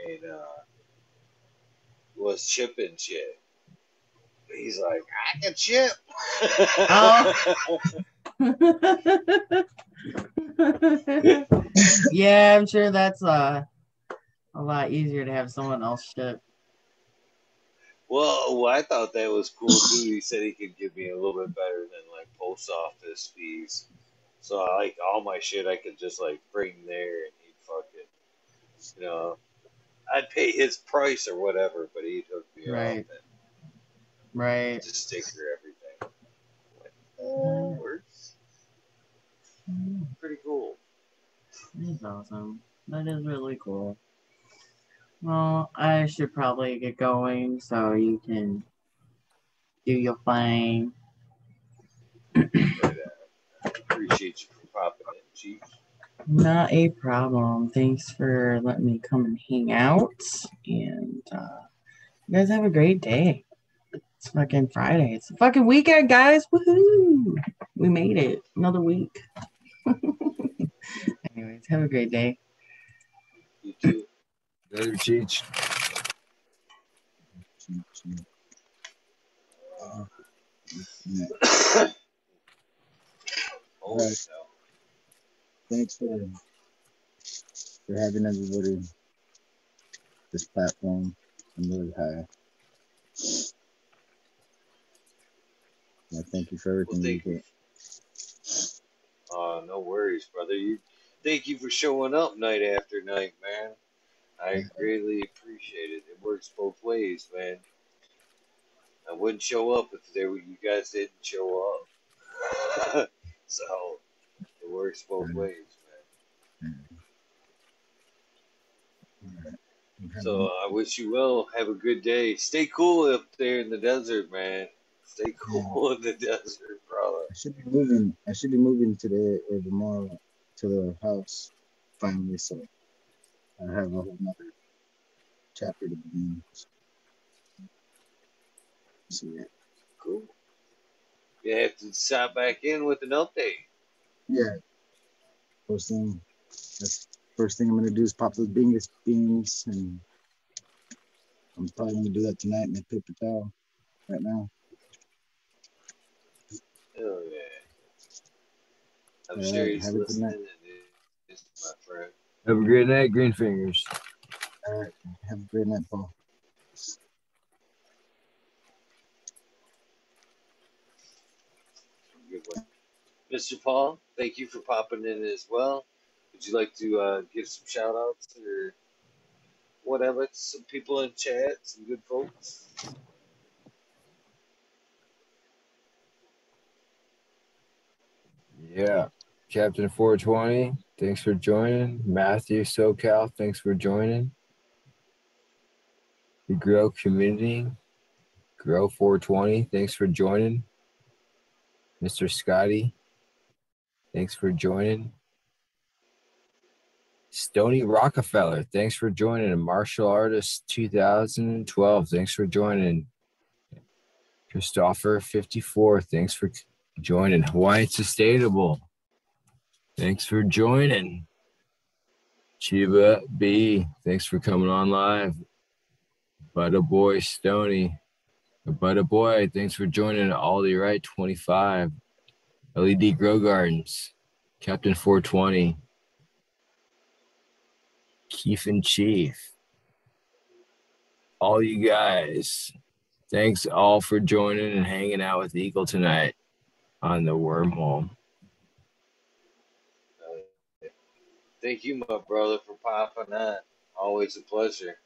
and uh, was chipping shit. He's like, I can chip. yeah, I'm sure that's uh, a lot easier to have someone else chip. Well, well, I thought that was cool too. He said he could give me a little bit better than like post office fees. So I like all my shit I could just like bring there and he'd fucking, you know, I'd pay his price or whatever, but he'd hook me Right. up and Right. just sticker everything. Like, oh, works. Pretty cool. That's awesome. That is really cool. Well, I should probably get going so you can do your thing. But appreciate you for popping in, Chief. Not a problem. Thanks for letting me come and hang out. And uh, you guys have a great day. It's fucking Friday. It's a fucking weekend, guys. Woohoo! We made it. Another week. Anyways, have a great day. You too. Later, Cheech. Uh, Holy Right. cow. Thanks for for having everybody this platform. I'm really high. Yeah, thank you for everything Well, you. did. Uh, no worries, brother. You thank you for showing up night after night, man. I greatly appreciate it. It works both ways, man. I wouldn't show up if there were, you guys didn't show up. so it works both Mhm. ways, man. Alright. So I wish you well. Have a good day. Stay cool up there in the desert, man. Stay cool in the desert, brother. I should be moving. I should be moving today or tomorrow to the house finally. So I have a whole nother chapter to begin. So yeah. You have to stop back in with an update. yeah. First thing, that's first thing I'm gonna do is pop those bingus beans, and I'm probably gonna do that tonight in a paper towel right now. Hell yeah. I'm Yeah, sure he's have a good listening. night. And my friend. Have a great night, Green Fingers. All right, have a great night, Paul. Good one. Mr. Paul, thank you for popping in as well. Would you like to uh, give some shout outs or whatever to some people in chat, some good folks? Yeah. Captain 420, thanks for joining. Matthew SoCal, thanks for joining. The Grow community, Grow 420, thanks for joining. Mr. Scotty, thanks for joining. Stony Rockefeller, thanks for joining. Martial Artist 2012, thanks for joining. Christopher 54, thanks for joining. Hawaii Sustainable, thanks for joining. Chiba B, thanks for coming on live. Butter Boy Stony, Butter Boy, thanks for joining. Aldi Right 25, LED Grow Gardens, Captain 420, Keith and Chief, all you guys. Thanks all for joining and hanging out with Eagle tonight on the wormhole. Thank you, my brother, for popping on. Always a pleasure.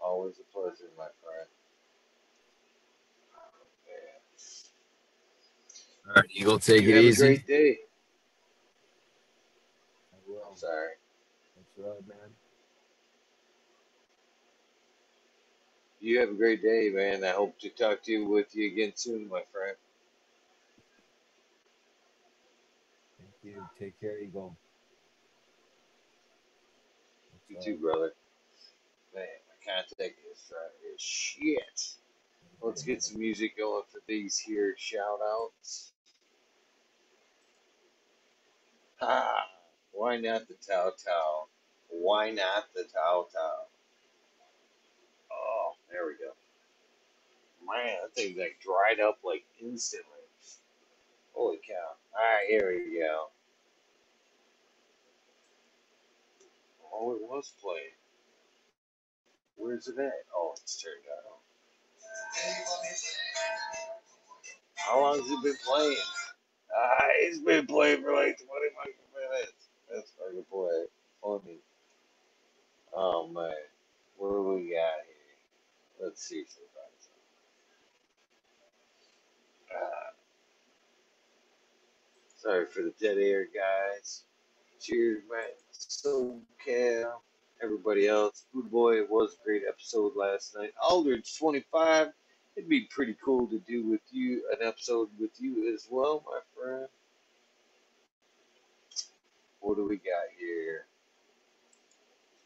Always a pleasure, my friend. All right, Eagle, take You it have easy. a great day. I will. I'm sorry. That's right, man. You have a great day, man. I hope to talk to you with you again soon, my friend. Thank you. Take care, Eagle. You too, brother. Man, my contact is uh, is shit. Let's get some music going for these here shout outs. Ha! Why not the Tao Tao? Why not the Tao Tao? Oh, there we go. Man, that thing like dried up like instantly. Holy cow. Alright, here we go. Oh, it was playing. Where's it at? Oh, it's turned out. How long has it been playing? Ah, it's been playing for like 20 fucking minutes. That's fucking play. Funny. Oh man. What do we got here? Let's see sorry for the dead air, guys. Cheers, man. SoCal. Everybody else. Good boy, it was a great episode last night. Aldridge 25. It'd be pretty cool to do with you an episode with you as well, my friend. What do we got here?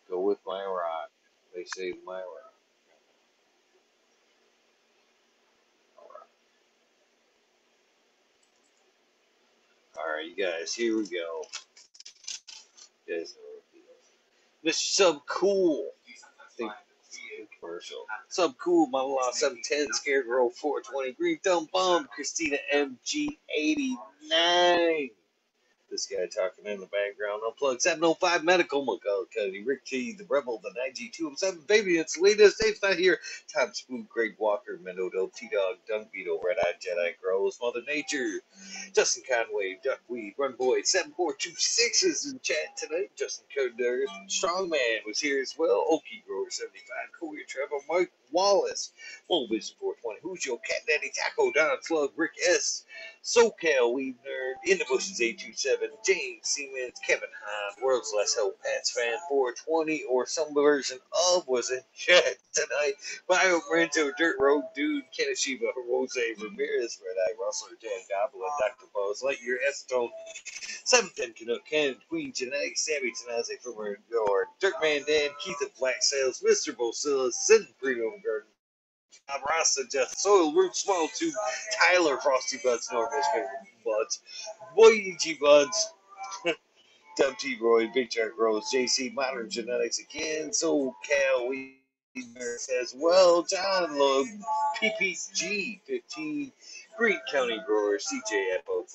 Go with my rock. They say my rock. All right, you guys, here we go. Guys know. Mr. Sub Cool. Commercial. Sub Cool, Mama Law 710, Scarecrow 420, Green Thumb Bomb, Christina MG89. This guy talking in the background. Unplugged 705 Medical McCullough Rick T, the Rebel, the 9G207 Baby, it's latest. Dave's not here. Tom Spook, Greg Walker, Menodo, T Dog, Dunk Beetle, Red Eye Jedi, Grows, Mother Nature, Justin Conway, Duckweed, Run Boy, 7426 is in chat tonight. Justin Coder, Strongman was here as well. Okie Grower 75, Koya Trevor, Mike Wallace, Full Vision 420, Who's Your Cat Daddy Taco, Don Slug, Rick S. SoCal Weed Nerd, In the Bushes 827, James Siemens, Kevin Hahn, World's Last Hope, Pats Fan 420, or some version of was in chat tonight. Bio Rento, Dirt Road Dude, Kenishiba, Jose Ramirez, Red Eye Rustler, Dan Goblin, Dr. Buzz, Lightyear, S-Tone, 710 Canuck, Ken, Queen Genetics, Sammy Tanaze from Door, Dirtman Dan, Keith of Black Sales, Mr. Bosilla, Sin Premium Garden, Bob Rasta, Jeff Soil, Root Small Tube, Tyler, Frosty Buds, Michigan Buds, Boyg Buds, Dub T Roy, Big Jack Rose, JC Modern Genetics again, SoCal we as well, John Love, PPG 15, Green County Grower, CJFO,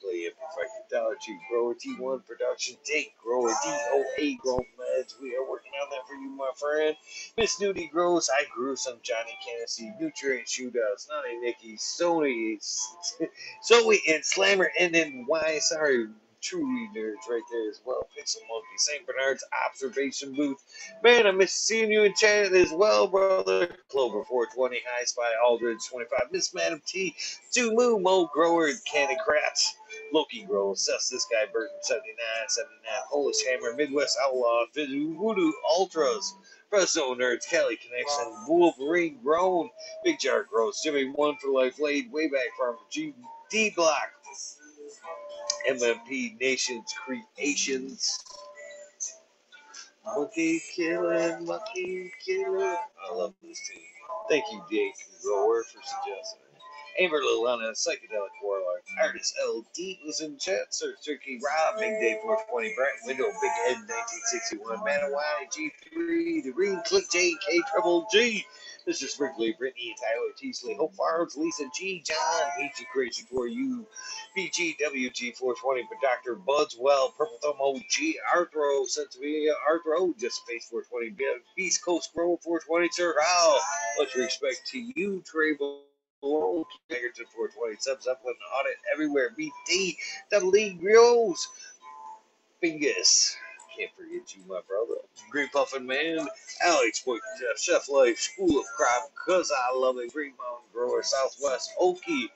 Perfectly Imperfected Dollar Tree Grower, T1 Production, Date Grower, DOA Grow Meds. We are working on that for you, my friend. Miss Nudie Grows, I grew some Johnny Cannesy, Nutrient Shootouts, Nani Nicky, Sony, Zoe, and Slammer, and then why, sorry, truly nerds right there as well. Pixel Monkey, St. Bernard's Observation Booth. Man, I miss seeing you in chat as well, brother. Clover 420, High Spy, Aldridge 25, Miss Madam T, Moo, Mo Grower, Candy Crats. Loki Grow, Assess This Guy, Burton 79, 79, Polish Hammer, Midwest Outlaw, Voodoo Ultras, Fresno Nerds, Cali Connection, Wolverine Grown, Big Jar Grows, Jimmy One for Life Laid, Way Back from G D Block, MMP Nations Creations. Monkey killing, monkey killing. I love this team. Thank you, Dave Grower, for suggesting it. Amber Lilana, Psychedelic Warlord, Artist LD was in chat, Sir Turkey Rob, Big Day 420, Brent Window, Big Head 1961, Manawai, G3, The Green Click JK Triple G, Mr. Sprinkley, Brittany, Tyler Teasley, Hope Farms, Lisa G, John, Peachy Crazy for you, BGWG420 for Dr. Budswell, Purple Thumb OG, Arthro, Sensibia, Arthro, Just Face 420, Beast Coast Grow 420, Sir How, much respect to you, Trayvon. Egerton 420, subs up with an audit everywhere. BT, Double E Grills, Bingus. Can't forget you, my brother. Green Puffin Man, Alex Boy, Chef Life, School of Crime, Cause I Love It, Green Mountain Grower, Southwest Okie,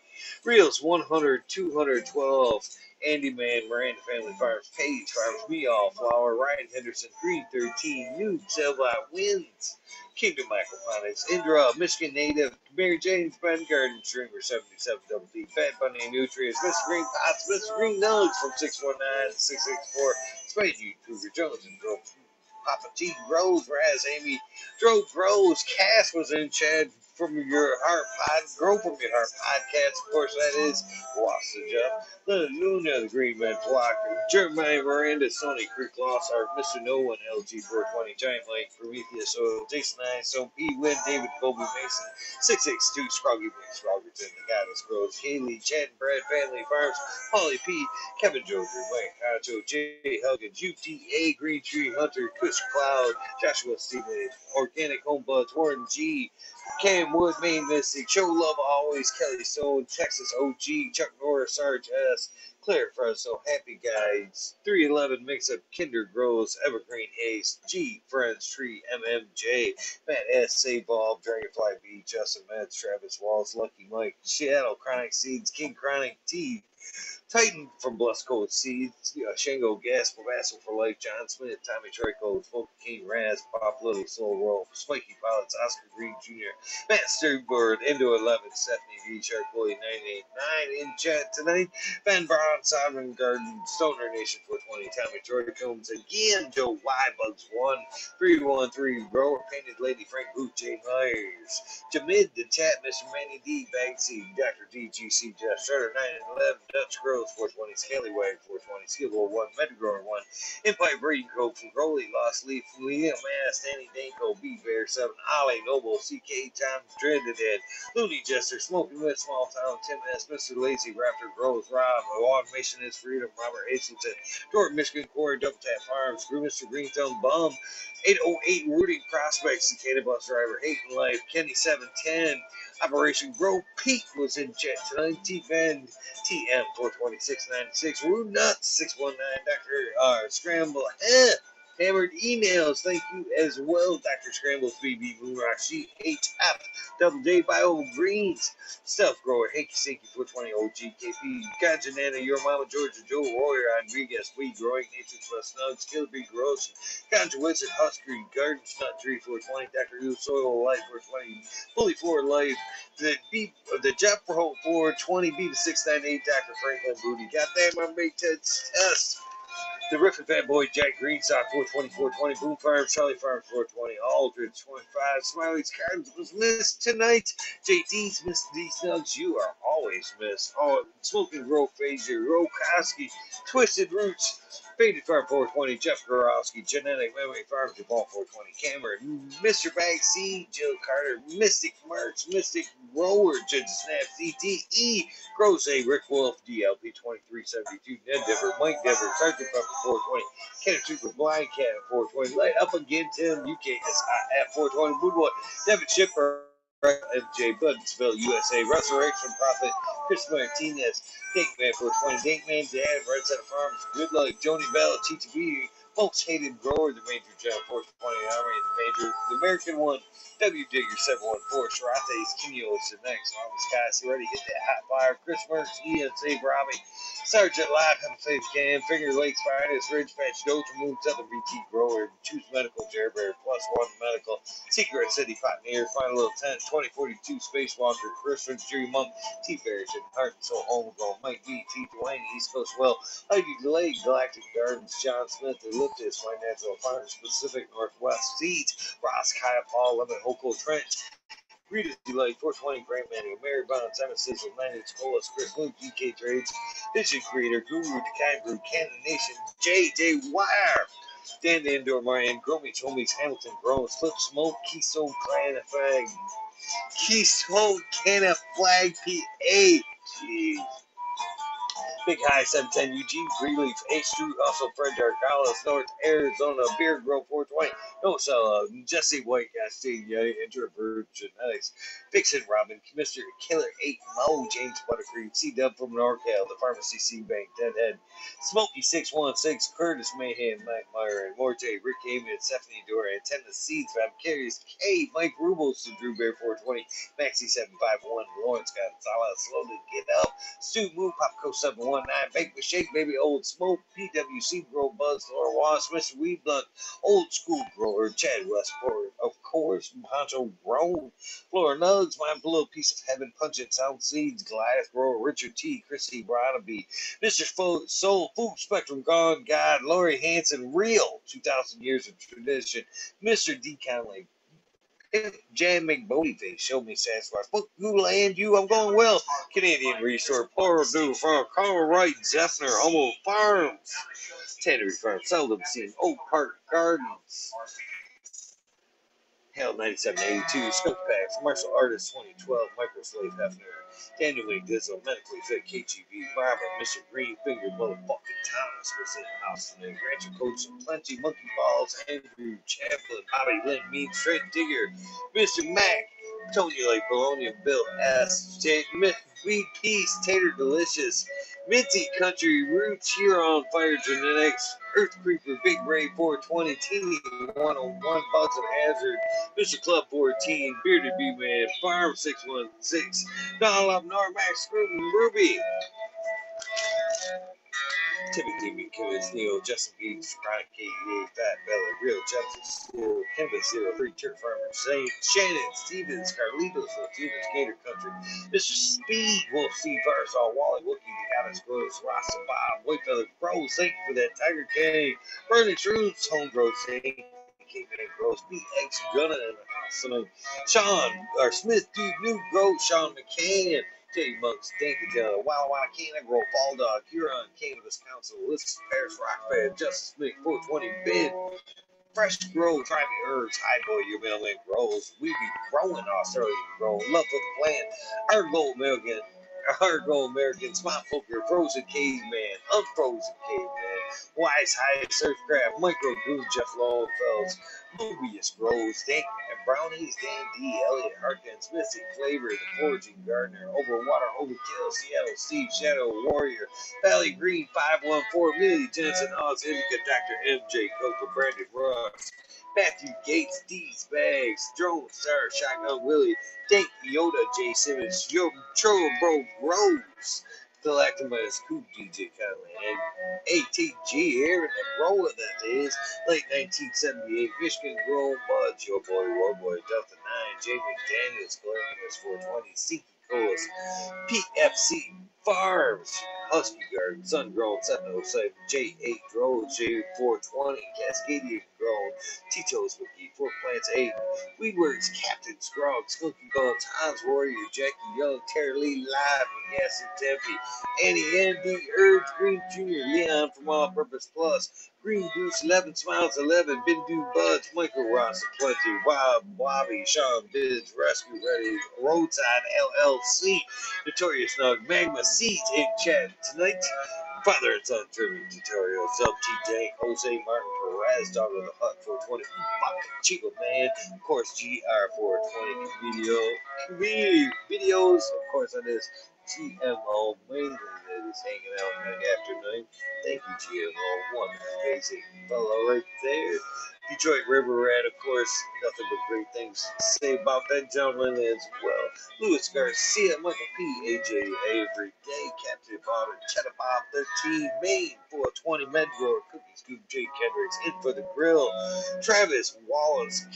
Reels 100, 212, Andy Man, Miranda Family Farms, Page Farms, Me All Flower, Ryan Henderson, Green 13, Noob, Selva, Wins, Kingdom Aquaponics, Indra, Michigan Native, Mary Jane's Ben Garden, Stringer 77 Double D, Fat Bunny Nutrients, Mr. Green Pots, Mr. Green Nugs from 619 664, Spade Cougar Jones, and Drove Papa T, Rose, Raz, Amy, Drove Rose, Cass was in Chad from your heart pod, grow from your heart podcast. Of course, that is Wassaja, the Luna, the Green Man Flock, Jeremiah Miranda, Sonny Creek Loss, our Mr. No One, LG 420, Giant Mike, Prometheus Oil, Jason Nine, So P. Win, David Kobe Mason, 662, Scroggy Mix, Rogerton, The Goddess Grows, Haley, Chad Brad, Family Farms, Holly P. Kevin Joker, Mike Hacho, Jay Huggins, UTA, Green Tree Hunter, Kush Cloud, Joshua Stevens, Organic Home Buds, Warren G. Cam Wood, Maine Mystic, Joe Love Always, Kelly Stone, Texas OG, Chuck Norris, Sarge S, Claire Fresno, Happy Guys, 311 Mix Up, Kinder Grows, Evergreen Ace, G, Friends Tree, MMJ, Matt S, Save Bob, Dragonfly B, Justin Metz, Travis Walls, Lucky Mike, Seattle, Chronic Seeds, King Chronic T, Titan from Blessed Code Seeds, uh, Shango Gas, Vassal for Life, John Smith, Tommy Trico, Smoke King Raz, Pop Little, Soul Roll, Spiky Pilots, Oscar Green Jr., Matt Sturgbird, Indo 11, Stephanie V, Shark Boy 989 in chat tonight, Van Braun, Sovereign Garden, Stoner Nation 420, Tommy Troy Combs again, Joe Y, Bugs 1, 313, Grower Painted Lady, Frank Boot, Jay Myers, Jamid, the chat, Mr. Manny D, Bagsy, Dr. DGC, Jeff Shutter, 911, Dutch Grove, 420, Scallywag, 420, Skill 1, Metagrower 1, Empire Breeding Co. from Lost Leaf, Liam Mass, Danny Danko, B Bear 7, Ollie Noble, CK Times, Dreaded Ed, Looney Jester, Smoking Wet, Small Town, Tim S, Mr. Lazy, Raptor Growth, Rob, Automation is Freedom, Robert Hazelton, Jordan, Michigan, Corey, Double Tap Farms, Screw Mr. Greenthumb, Bum, 808 Rooting Prospects, Cicada Bus Driver, Hating Life, Kenny 710, Operation Grow Peak was in chat tonight. T Bend TM 42696. Rude Nuts 619. Dr. Uh, Scramble. Hammered emails. Thank you as well, Dr. Scrambles, BB Moonrock, CHF, Double J Bio Greens, Stuff Grower, Hanky Sinky, 420 OGKP, Ganja Nana, Your Mama, Georgia Joe, Royer, Rodriguez, Weed Growing, Nature's Plus Snugs, Kill Bee Gross, Ganja Wizard, Husker, Gardens, Nut Tree, 420, Dr. U, Soil Life, 420, Fully for Life, the B, the Jeff Pro 420, B to 698, Dr. Franklin Booty, got that, my mate, test. The Riffin Fat Boy, Jack Greenstock, 420, 420, Boom Farm, Charlie Farm, 420, Aldridge, 25, Smiley's Cards was missed tonight. JD's missed these nugs. You are always missed. Oh, Smoking Grow Phaser, Rokoski, Twisted Roots, Faded Farm 420, Jeff Gorowski, Genetic Memory Farm, Jamal 420, Cameron, Mr. Bag C, Jill Carter, Mystic Marks, Mystic Grower, Judge Snap, CTE, Gross A, Rick Wolf, DLP 2372, Ned Dever, Mike Dever, Sergeant Pepper 420, Kenneth Trooper, Blind Cat at 420, Light Up Again, Tim, UKSI at 420, Blue Boy, Devin Shipper, MJ Budsville, USA, Resurrection Prophet, Chris Martinez, Dankman 420, Dankman, Dad, Red Center Farms, Good Luck, Joni Bell, TTV, Folks Hated Grower, the Major General John 420, Army, the Major, the American one, W. Digger 714, Sharates, Cumulus, the next, Mama Skies, already hit that hot fire, Chris Merckx, ENC, Robbie, Sergeant a Safe Cam, Finger Lakes Finest, Ridge Patch, Doja Moon, Southern BT Grower, Choose Medical, Jerry Plus One Medical, Secret City Pioneer, Final Little Tent, 2042 Spacewalker, Christmas Tree Monk, T and Heart and Soul Homegrown, Mike B, T Dwayne, East Coast Well, Ivy Delayed, Galactic Gardens, John Smith, Elliptis, Financial Farms, Pacific Northwest Seeds, Ross Kaya, Paul Lemon, Hoko Trench, Rita's Delight, 420 Grand Manual, Mary Bond, Simon Sizzle, Linux, Colas, Chris Luke, DK Trades, Vision Creator, Guru, Dekai Group, Cannon Nation, JJ Wire, Dan the Indoor Marian, Gromich, Homies, Hamilton, Grows, Flip Smoke, Keystone Clan Flag, Keystone Canna Flag PA. Jeez. Big High 710, Eugene Greenleaf, H. Drew, also Fred Dargalis, North Arizona, Beer Grove 420, no so Jesse White, Castillo, Introvert Genetics, Vixen Robin, Mr. Killer 8, Mo, James Buttercream, C Dub from NorCal, the Pharmacy C Bank, Deadhead, Smokey 616, Curtis Mayhem, Mike Meyer, and Morte, Rick Heyman, and Stephanie Dora, and Ten the Seeds, Fab Carries, K, Mike Rubos, and Drew Bear 420, Maxi 751, Lawrence Gonzalez, Slowly Get Up, Stu Moon, Popco 719, Bake with Shake, Baby Old Smoke, PWC Grow Buzz, Laura Wasp, Mr. Weedblunt, Old School Grower, Chad Westport, of course, Honcho Grown, Flora Nugs, Mindful Piece of Heaven, Punch Pungent Sound Seeds, Goliath Grower, Richard T, Chrissy Bronaby, Mr. Fo- Soul Food Spectrum Gone God, Lori Hanson, Real, 2,000 Years of Tradition, Mr. D. Conley, Jan McBodyface, show me Sasquatch. Fuck you, land you, I'm going well. Canadian Resort, Purdue Farm, Carl Wright, Zeffner, Homo Farms, Tannery Farm, seldom seen, Oak Park Gardens. Hell 9782, Scope Packs, Martial Artist 2012, Microslave Hefner, Daniel Wayne Dizzle, Medically Fit KGB, Barbara, Mr. Green Finger, Motherfucking Thomas was in Austin, and Rancher Coach and Plenty, Monkey Balls, Andrew Chaplin, Bobby Lynn, Mean Fred Digger, Mr. Mac, Like bologna, Bill S. J. Sweet Peace, Tater Delicious, Minty Country Roots, here on Fire Genetics, Earth Creeper, Big Ray 420, Teeny 101, Bugs and Hazard, Mr. Club 14, Bearded Bee Man, Farm 616, Donald Normax, Scruton, Ruby. Timothy McKinnis, Neil, Justin Geeks, Chronic KEA, Fat Bella, Real Justice, Steel, Canvas Zero, Free Turf Farmer, Saint, Shannon, Stevens, Carlitos, Latinos, Gator Country, Mr. Speed, Wolf, Steve Firesall, Wally, Wookie, Goddess Gross, Rasta Bob, Whitefeather Bros, thank you for that, Tiger King, Burning Truths, Homegrown Saint, Caveman Gross, BX Gunna in the Sean, or Smith, Dude, New Growth, Sean McCann, J Monks, Dankajah, Wow Wow Canagro, Fall Dog, Huron, Cannabis Council, List Paris Rock Band, Justice Smith, 420 Ben, Fresh Grow, Try Me Herbs, High Boy, Your Mailman Grows, We Be Growing Australian Grow, Love for the Plant, Our Gold American, Our Gold American, Smart Poker, Frozen Caveman, Unfrozen Caveman, Wise High Surfcraft, Micro Groove, Jeff Lowenfels, Mobius Grows, Dan Brownies, Dan D, Elliot Harkins, Missy Flavor, The Foraging Gardener, Overwater, Overkill, Seattle Steve, Shadow Warrior, Valley Green, 514, Millie Jensen, Oz, Indica, Dr. MJ, Coco, Brandon Ross, Matthew Gates, D's Bags, Drone Star, Shotgun Willie, Dank Yoda, Jay Simmons, Yo, Tro Bro Groves, Galactimus, Cool DJ Conley, and ATG here in the roller that is, late 1978, Michigan Grown Buds, your boy, War Boy, Delta 9, Jay McDaniels, Galactimus 420, Sinky Colas, PFC Farms, Husky Garden, Sun Grown 707, J8 Drones, J420, Cascadian Grown, Tito's Wiki, Four Plants 8, Weedworks, Captain Scrog, Skunky Guns, Hans Warrior, Jackie Young, Terry Lee Live, Gas and Tempe, Annie Andy, Urge, Green Jr., Leon from All Purpose Plus, Green Goose, 11 Smiles, 11, Bindu Buds, Michael Ross, 20, Wild Bobby, Sean Biz, Rescue Ready, Roadside LLC, Notorious Nug, Magma Seeds in chat tonight. Father and Son Tribute Tutorials, LT Dank, Jose Martin Perez, Dog of the Hut 420, Chico Man, of course GR420 video, community videos, of course on this GMO mainly that is hanging out night after night. Thank you, GMO. One amazing fellow right there. Detroit River Rat, of course, nothing but great things to say about that gentleman as well. Louis Garcia, Michael P, AJ Avery Day, Captain Potter, Cheddar Bob 13, Maine 420, Medroar, Cookie Scoop, Jay Kendricks, In for the Grill, Travis Wallace,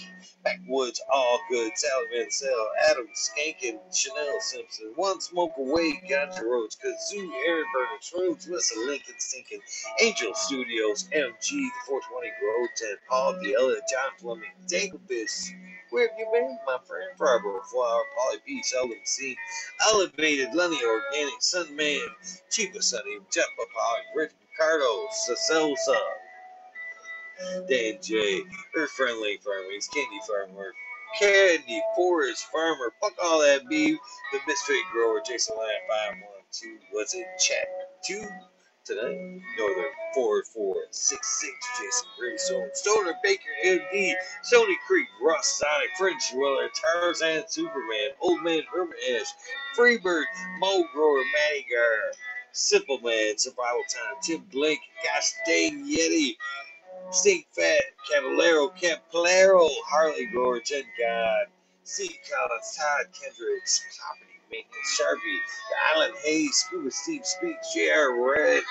Backwoods, All Good, Sally Mansell, Adam Skankin, Chanel Simpson, One Smoke Away, Gotcha Roads, Kazoo, Aaron Burner, Shrooms, Listen, Lincoln Stinkin, Angel Studios, MG, the 420 Road 10, Paul Diella, John Fleming, Danglebiss, where have you been, my friend? Farbo, Flower, Polly P, Seldom Seen, Elevated, Lenny Organic, Sun Man, Chifa Sunny, Jeff Polly, Rich Ricardo, Saselsa, Dan J, Earth Friendly Farmers, Candy Farmer, Candy Forest Farmer, fuck all that beef, the Misfit Grower, Jason Lamb, 512, was it chat? Two Northern 4466, Jason Gravestone, Stoner Baker MD, Sony Creek, Russ Sonic, French Weller, Tarzan Superman, Old Man Herman Ash, Freebird, Mo Grower, Matty Simple Man, Survival Time, Tim Blake, Gosh Dang Yeti, Stink Fat, Cavallero, Caplero, Harley Grower, Jen God, C. Collins, Todd Kendricks, Property Maintenance, Sharpie, Island Hayes, Scuba Steve Speak, JR Red,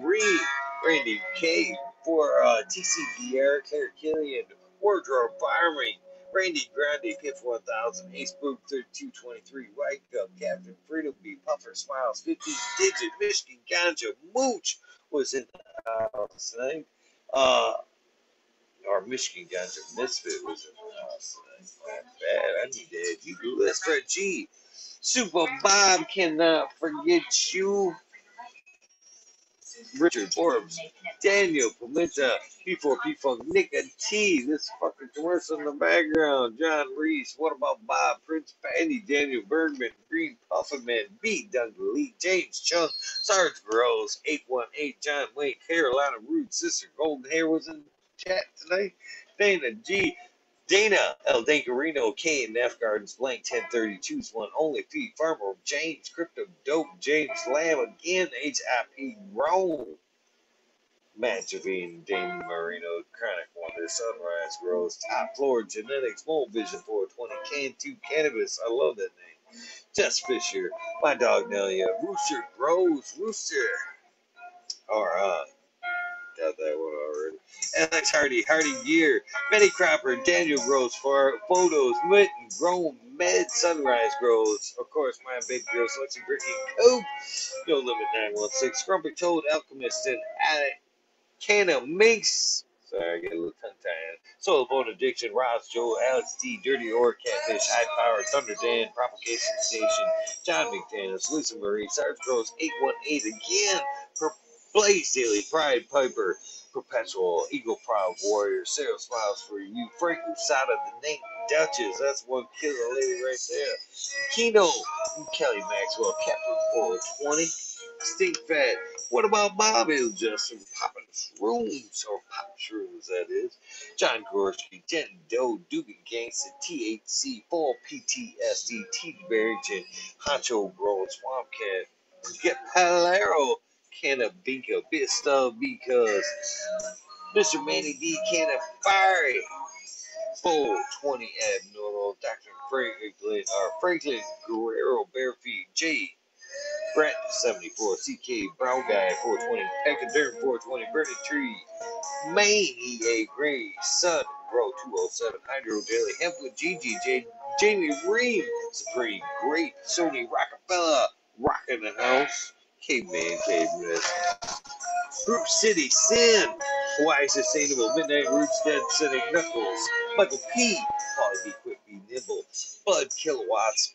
Reed, Randy K, for uh, TC Vieira, Claire Killian, Wardrobe Fireman, Randy Grande, Piff 1000, Ace Book 3223, White Cup, Captain Freedom B, Puffer Smiles, 15 Digit, Michigan Ganja, Mooch was in the house tonight. Uh, our Michigan Ganja Misfit was in the house tonight. Not bad. I need to add you to the list. Fred G. Super Bob cannot forget you. Richard Forbes, Daniel Pimenta, P4P Funk, Nick and T, this fucking commercial in the background, John Reese, what about Bob, Prince Pandy, Daniel Bergman, Green Pufferman, B. Duncan Lee, James Chung, Sarge Gross, 818, John Wayne, Carolina Root, Sister Golden Hair was in chat tonight, Dana G, Dana El Dangarino, K and F Gardens, blank 1032's one only feed farmer James Crypto Dope James Lamb again HIP Rome. Matt Javine, Damon Marino, Chronic Wonder, Sunrise Grows, Top Floor Genetics, Mole Vision 420, Can 2 Cannabis. I love that name. Jess Fisher, my dog Nelia, Rooster Grows, Rooster. Or, uh, got that one already. Alex Hardy, Hardy Gear, Betty Cropper, Daniel Grows for photos, Mitten, Grown, Med, Sunrise Grows, of course, my big girl selection, Brittany Coop, No Limit 916, Grumpy Toad, Alchemist, and Canna Minx. Sorry, I get a little tongue tied. Soul Bone Addiction, Ross Joe, Alex D, Dirty Or Catfish, High Power, Thunder Dan, Propagation Station, John McDaniels, Lisa Marie, Sarge Gross, 818 again, Blaze Daily, Pride Piper, Perpetual, Eagle Proud Warrior, Sarah Smiles for You, Frank Usada, the name Duchess, that's one killer lady right there. Kino, Kelly Maxwell, Captain 420, Stink Fat. What about Bobby Justin popping shrooms or pop shrooms? That is John Gorski, Jen Doe, Dugan Gangsta, THC, Fall PTSD, T. Barrington, Hacho Growing Swamp Cat, Get Palero, Cannabinka, Bista because Mr. Manny D. can of fire Fiery. 420 Abnormal, Dr. Franklin, or Franklin Guerrero Barefeet, J. Brett 74, CK Brown Guy 420, Peckaderm 420, Bernie Tree, Maine EA Gray, Sun Row 207, Hydro Daily, Hempwood GG, Jamie Ream, Supreme, Great, Sony Rockefeller, Rockin' the House, Caveman, Caveman, Group City, Sin, Hawaii Sustainable, Midnight Roots, Dead Cynic, Knuckles, Michael P, Polly B, Quick B, Nimble, Bud Kilowatts,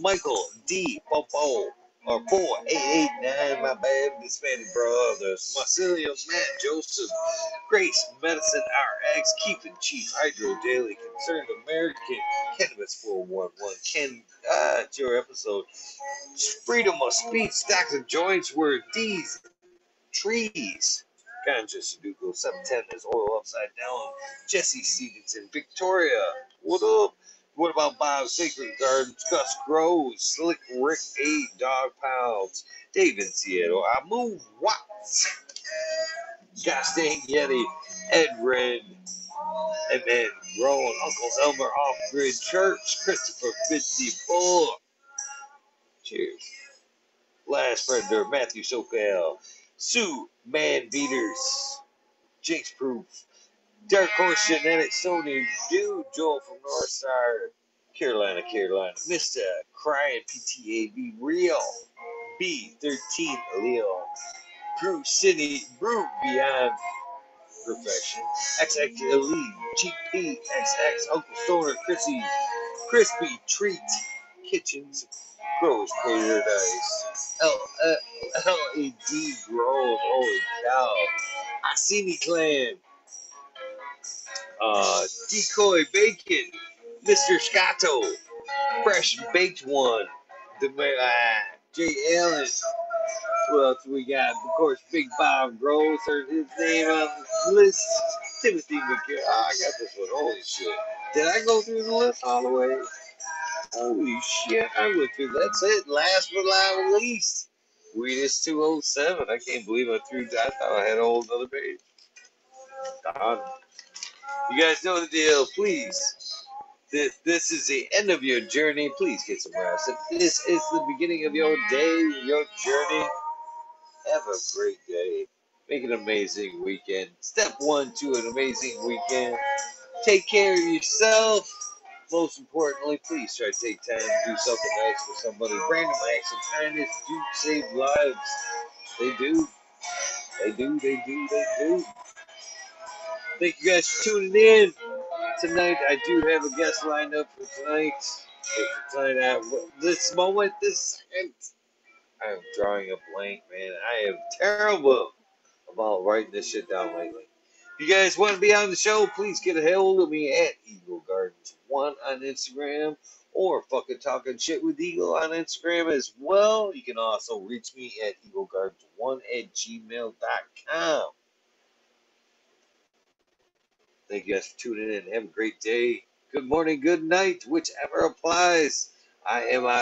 Michael D, Bobo, or four eight eight nine. My bad, Hispanic brothers. Marcelio, Matt, Joseph, Grace, Medicine RX, Keeping Chief, Hydro Daily, Concerned American, Cannabis 411. Ken, ah, it's your episode. Freedom of speech, Stacks of joints were these trees. Ganja Sudoku 710 is oil upside down. Jesse Stevenson, Victoria. What up? What about Bob Sacred Gardens, Gus Groves, Slick Rick A, Dog Pounds, David Seattle, I move Watts, Gosh dang Yeti, Ed Red, and then Rowan, Uncle Elmer Off Grid Church, Christopher 54. Cheers. Last Predator, Matthew SoCal, Sue Man Beaters, Jinx Proof, Dark Horse Genetics, Sony Dude, Joel from Northside, Carolina, Carolina, Mr. Crying PTA, Be Real, B13 Leo, Brew City, Brew Beyond Perfection, XX Elite, GP, XX, Uncle Stoner, Chrissy, Crispy Treat, Kitchens, Grows Paradise, LAD Grows, holy cow, I see me clan, uh, Decoy Bacon, Mr. Scotto, Fresh Baked One, the uh, Jay Allen. What else we got? Of course, Big Bob Gross, heard his name on the list. Timothy McGill. Oh, I got this one. Holy shit. Did I go through the list all the way? Holy shit, I went through. That's it. Last but not least, Weedus 207. I can't believe I threw that. I thought I had a whole other page. Done. You guys know the deal. Please. This, this is the end of your journey. Please get some rest. If this is the beginning of your day, your journey, have a great day. Make an amazing weekend. Step one to an amazing weekend. Take care of yourself. Most importantly, please try to take time to do something nice for somebody. Random acts of kindness do save lives. They do. They do. They do. They do. Thank you guys for tuning in. Tonight, I do have a guest lined up for tonight. Tonight, this moment, this second, I am drawing a blank, man. I am terrible about writing this shit down lately. If you guys want to be on the show, please get a hold of me at Eagle Gardens One on Instagram or fucking talking shit with Eagle on Instagram as well. You can also reach me at eaglegardens1 at gmail.com. Thank you guys for tuning in. Have a great day. Good morning, good night, whichever applies. I am.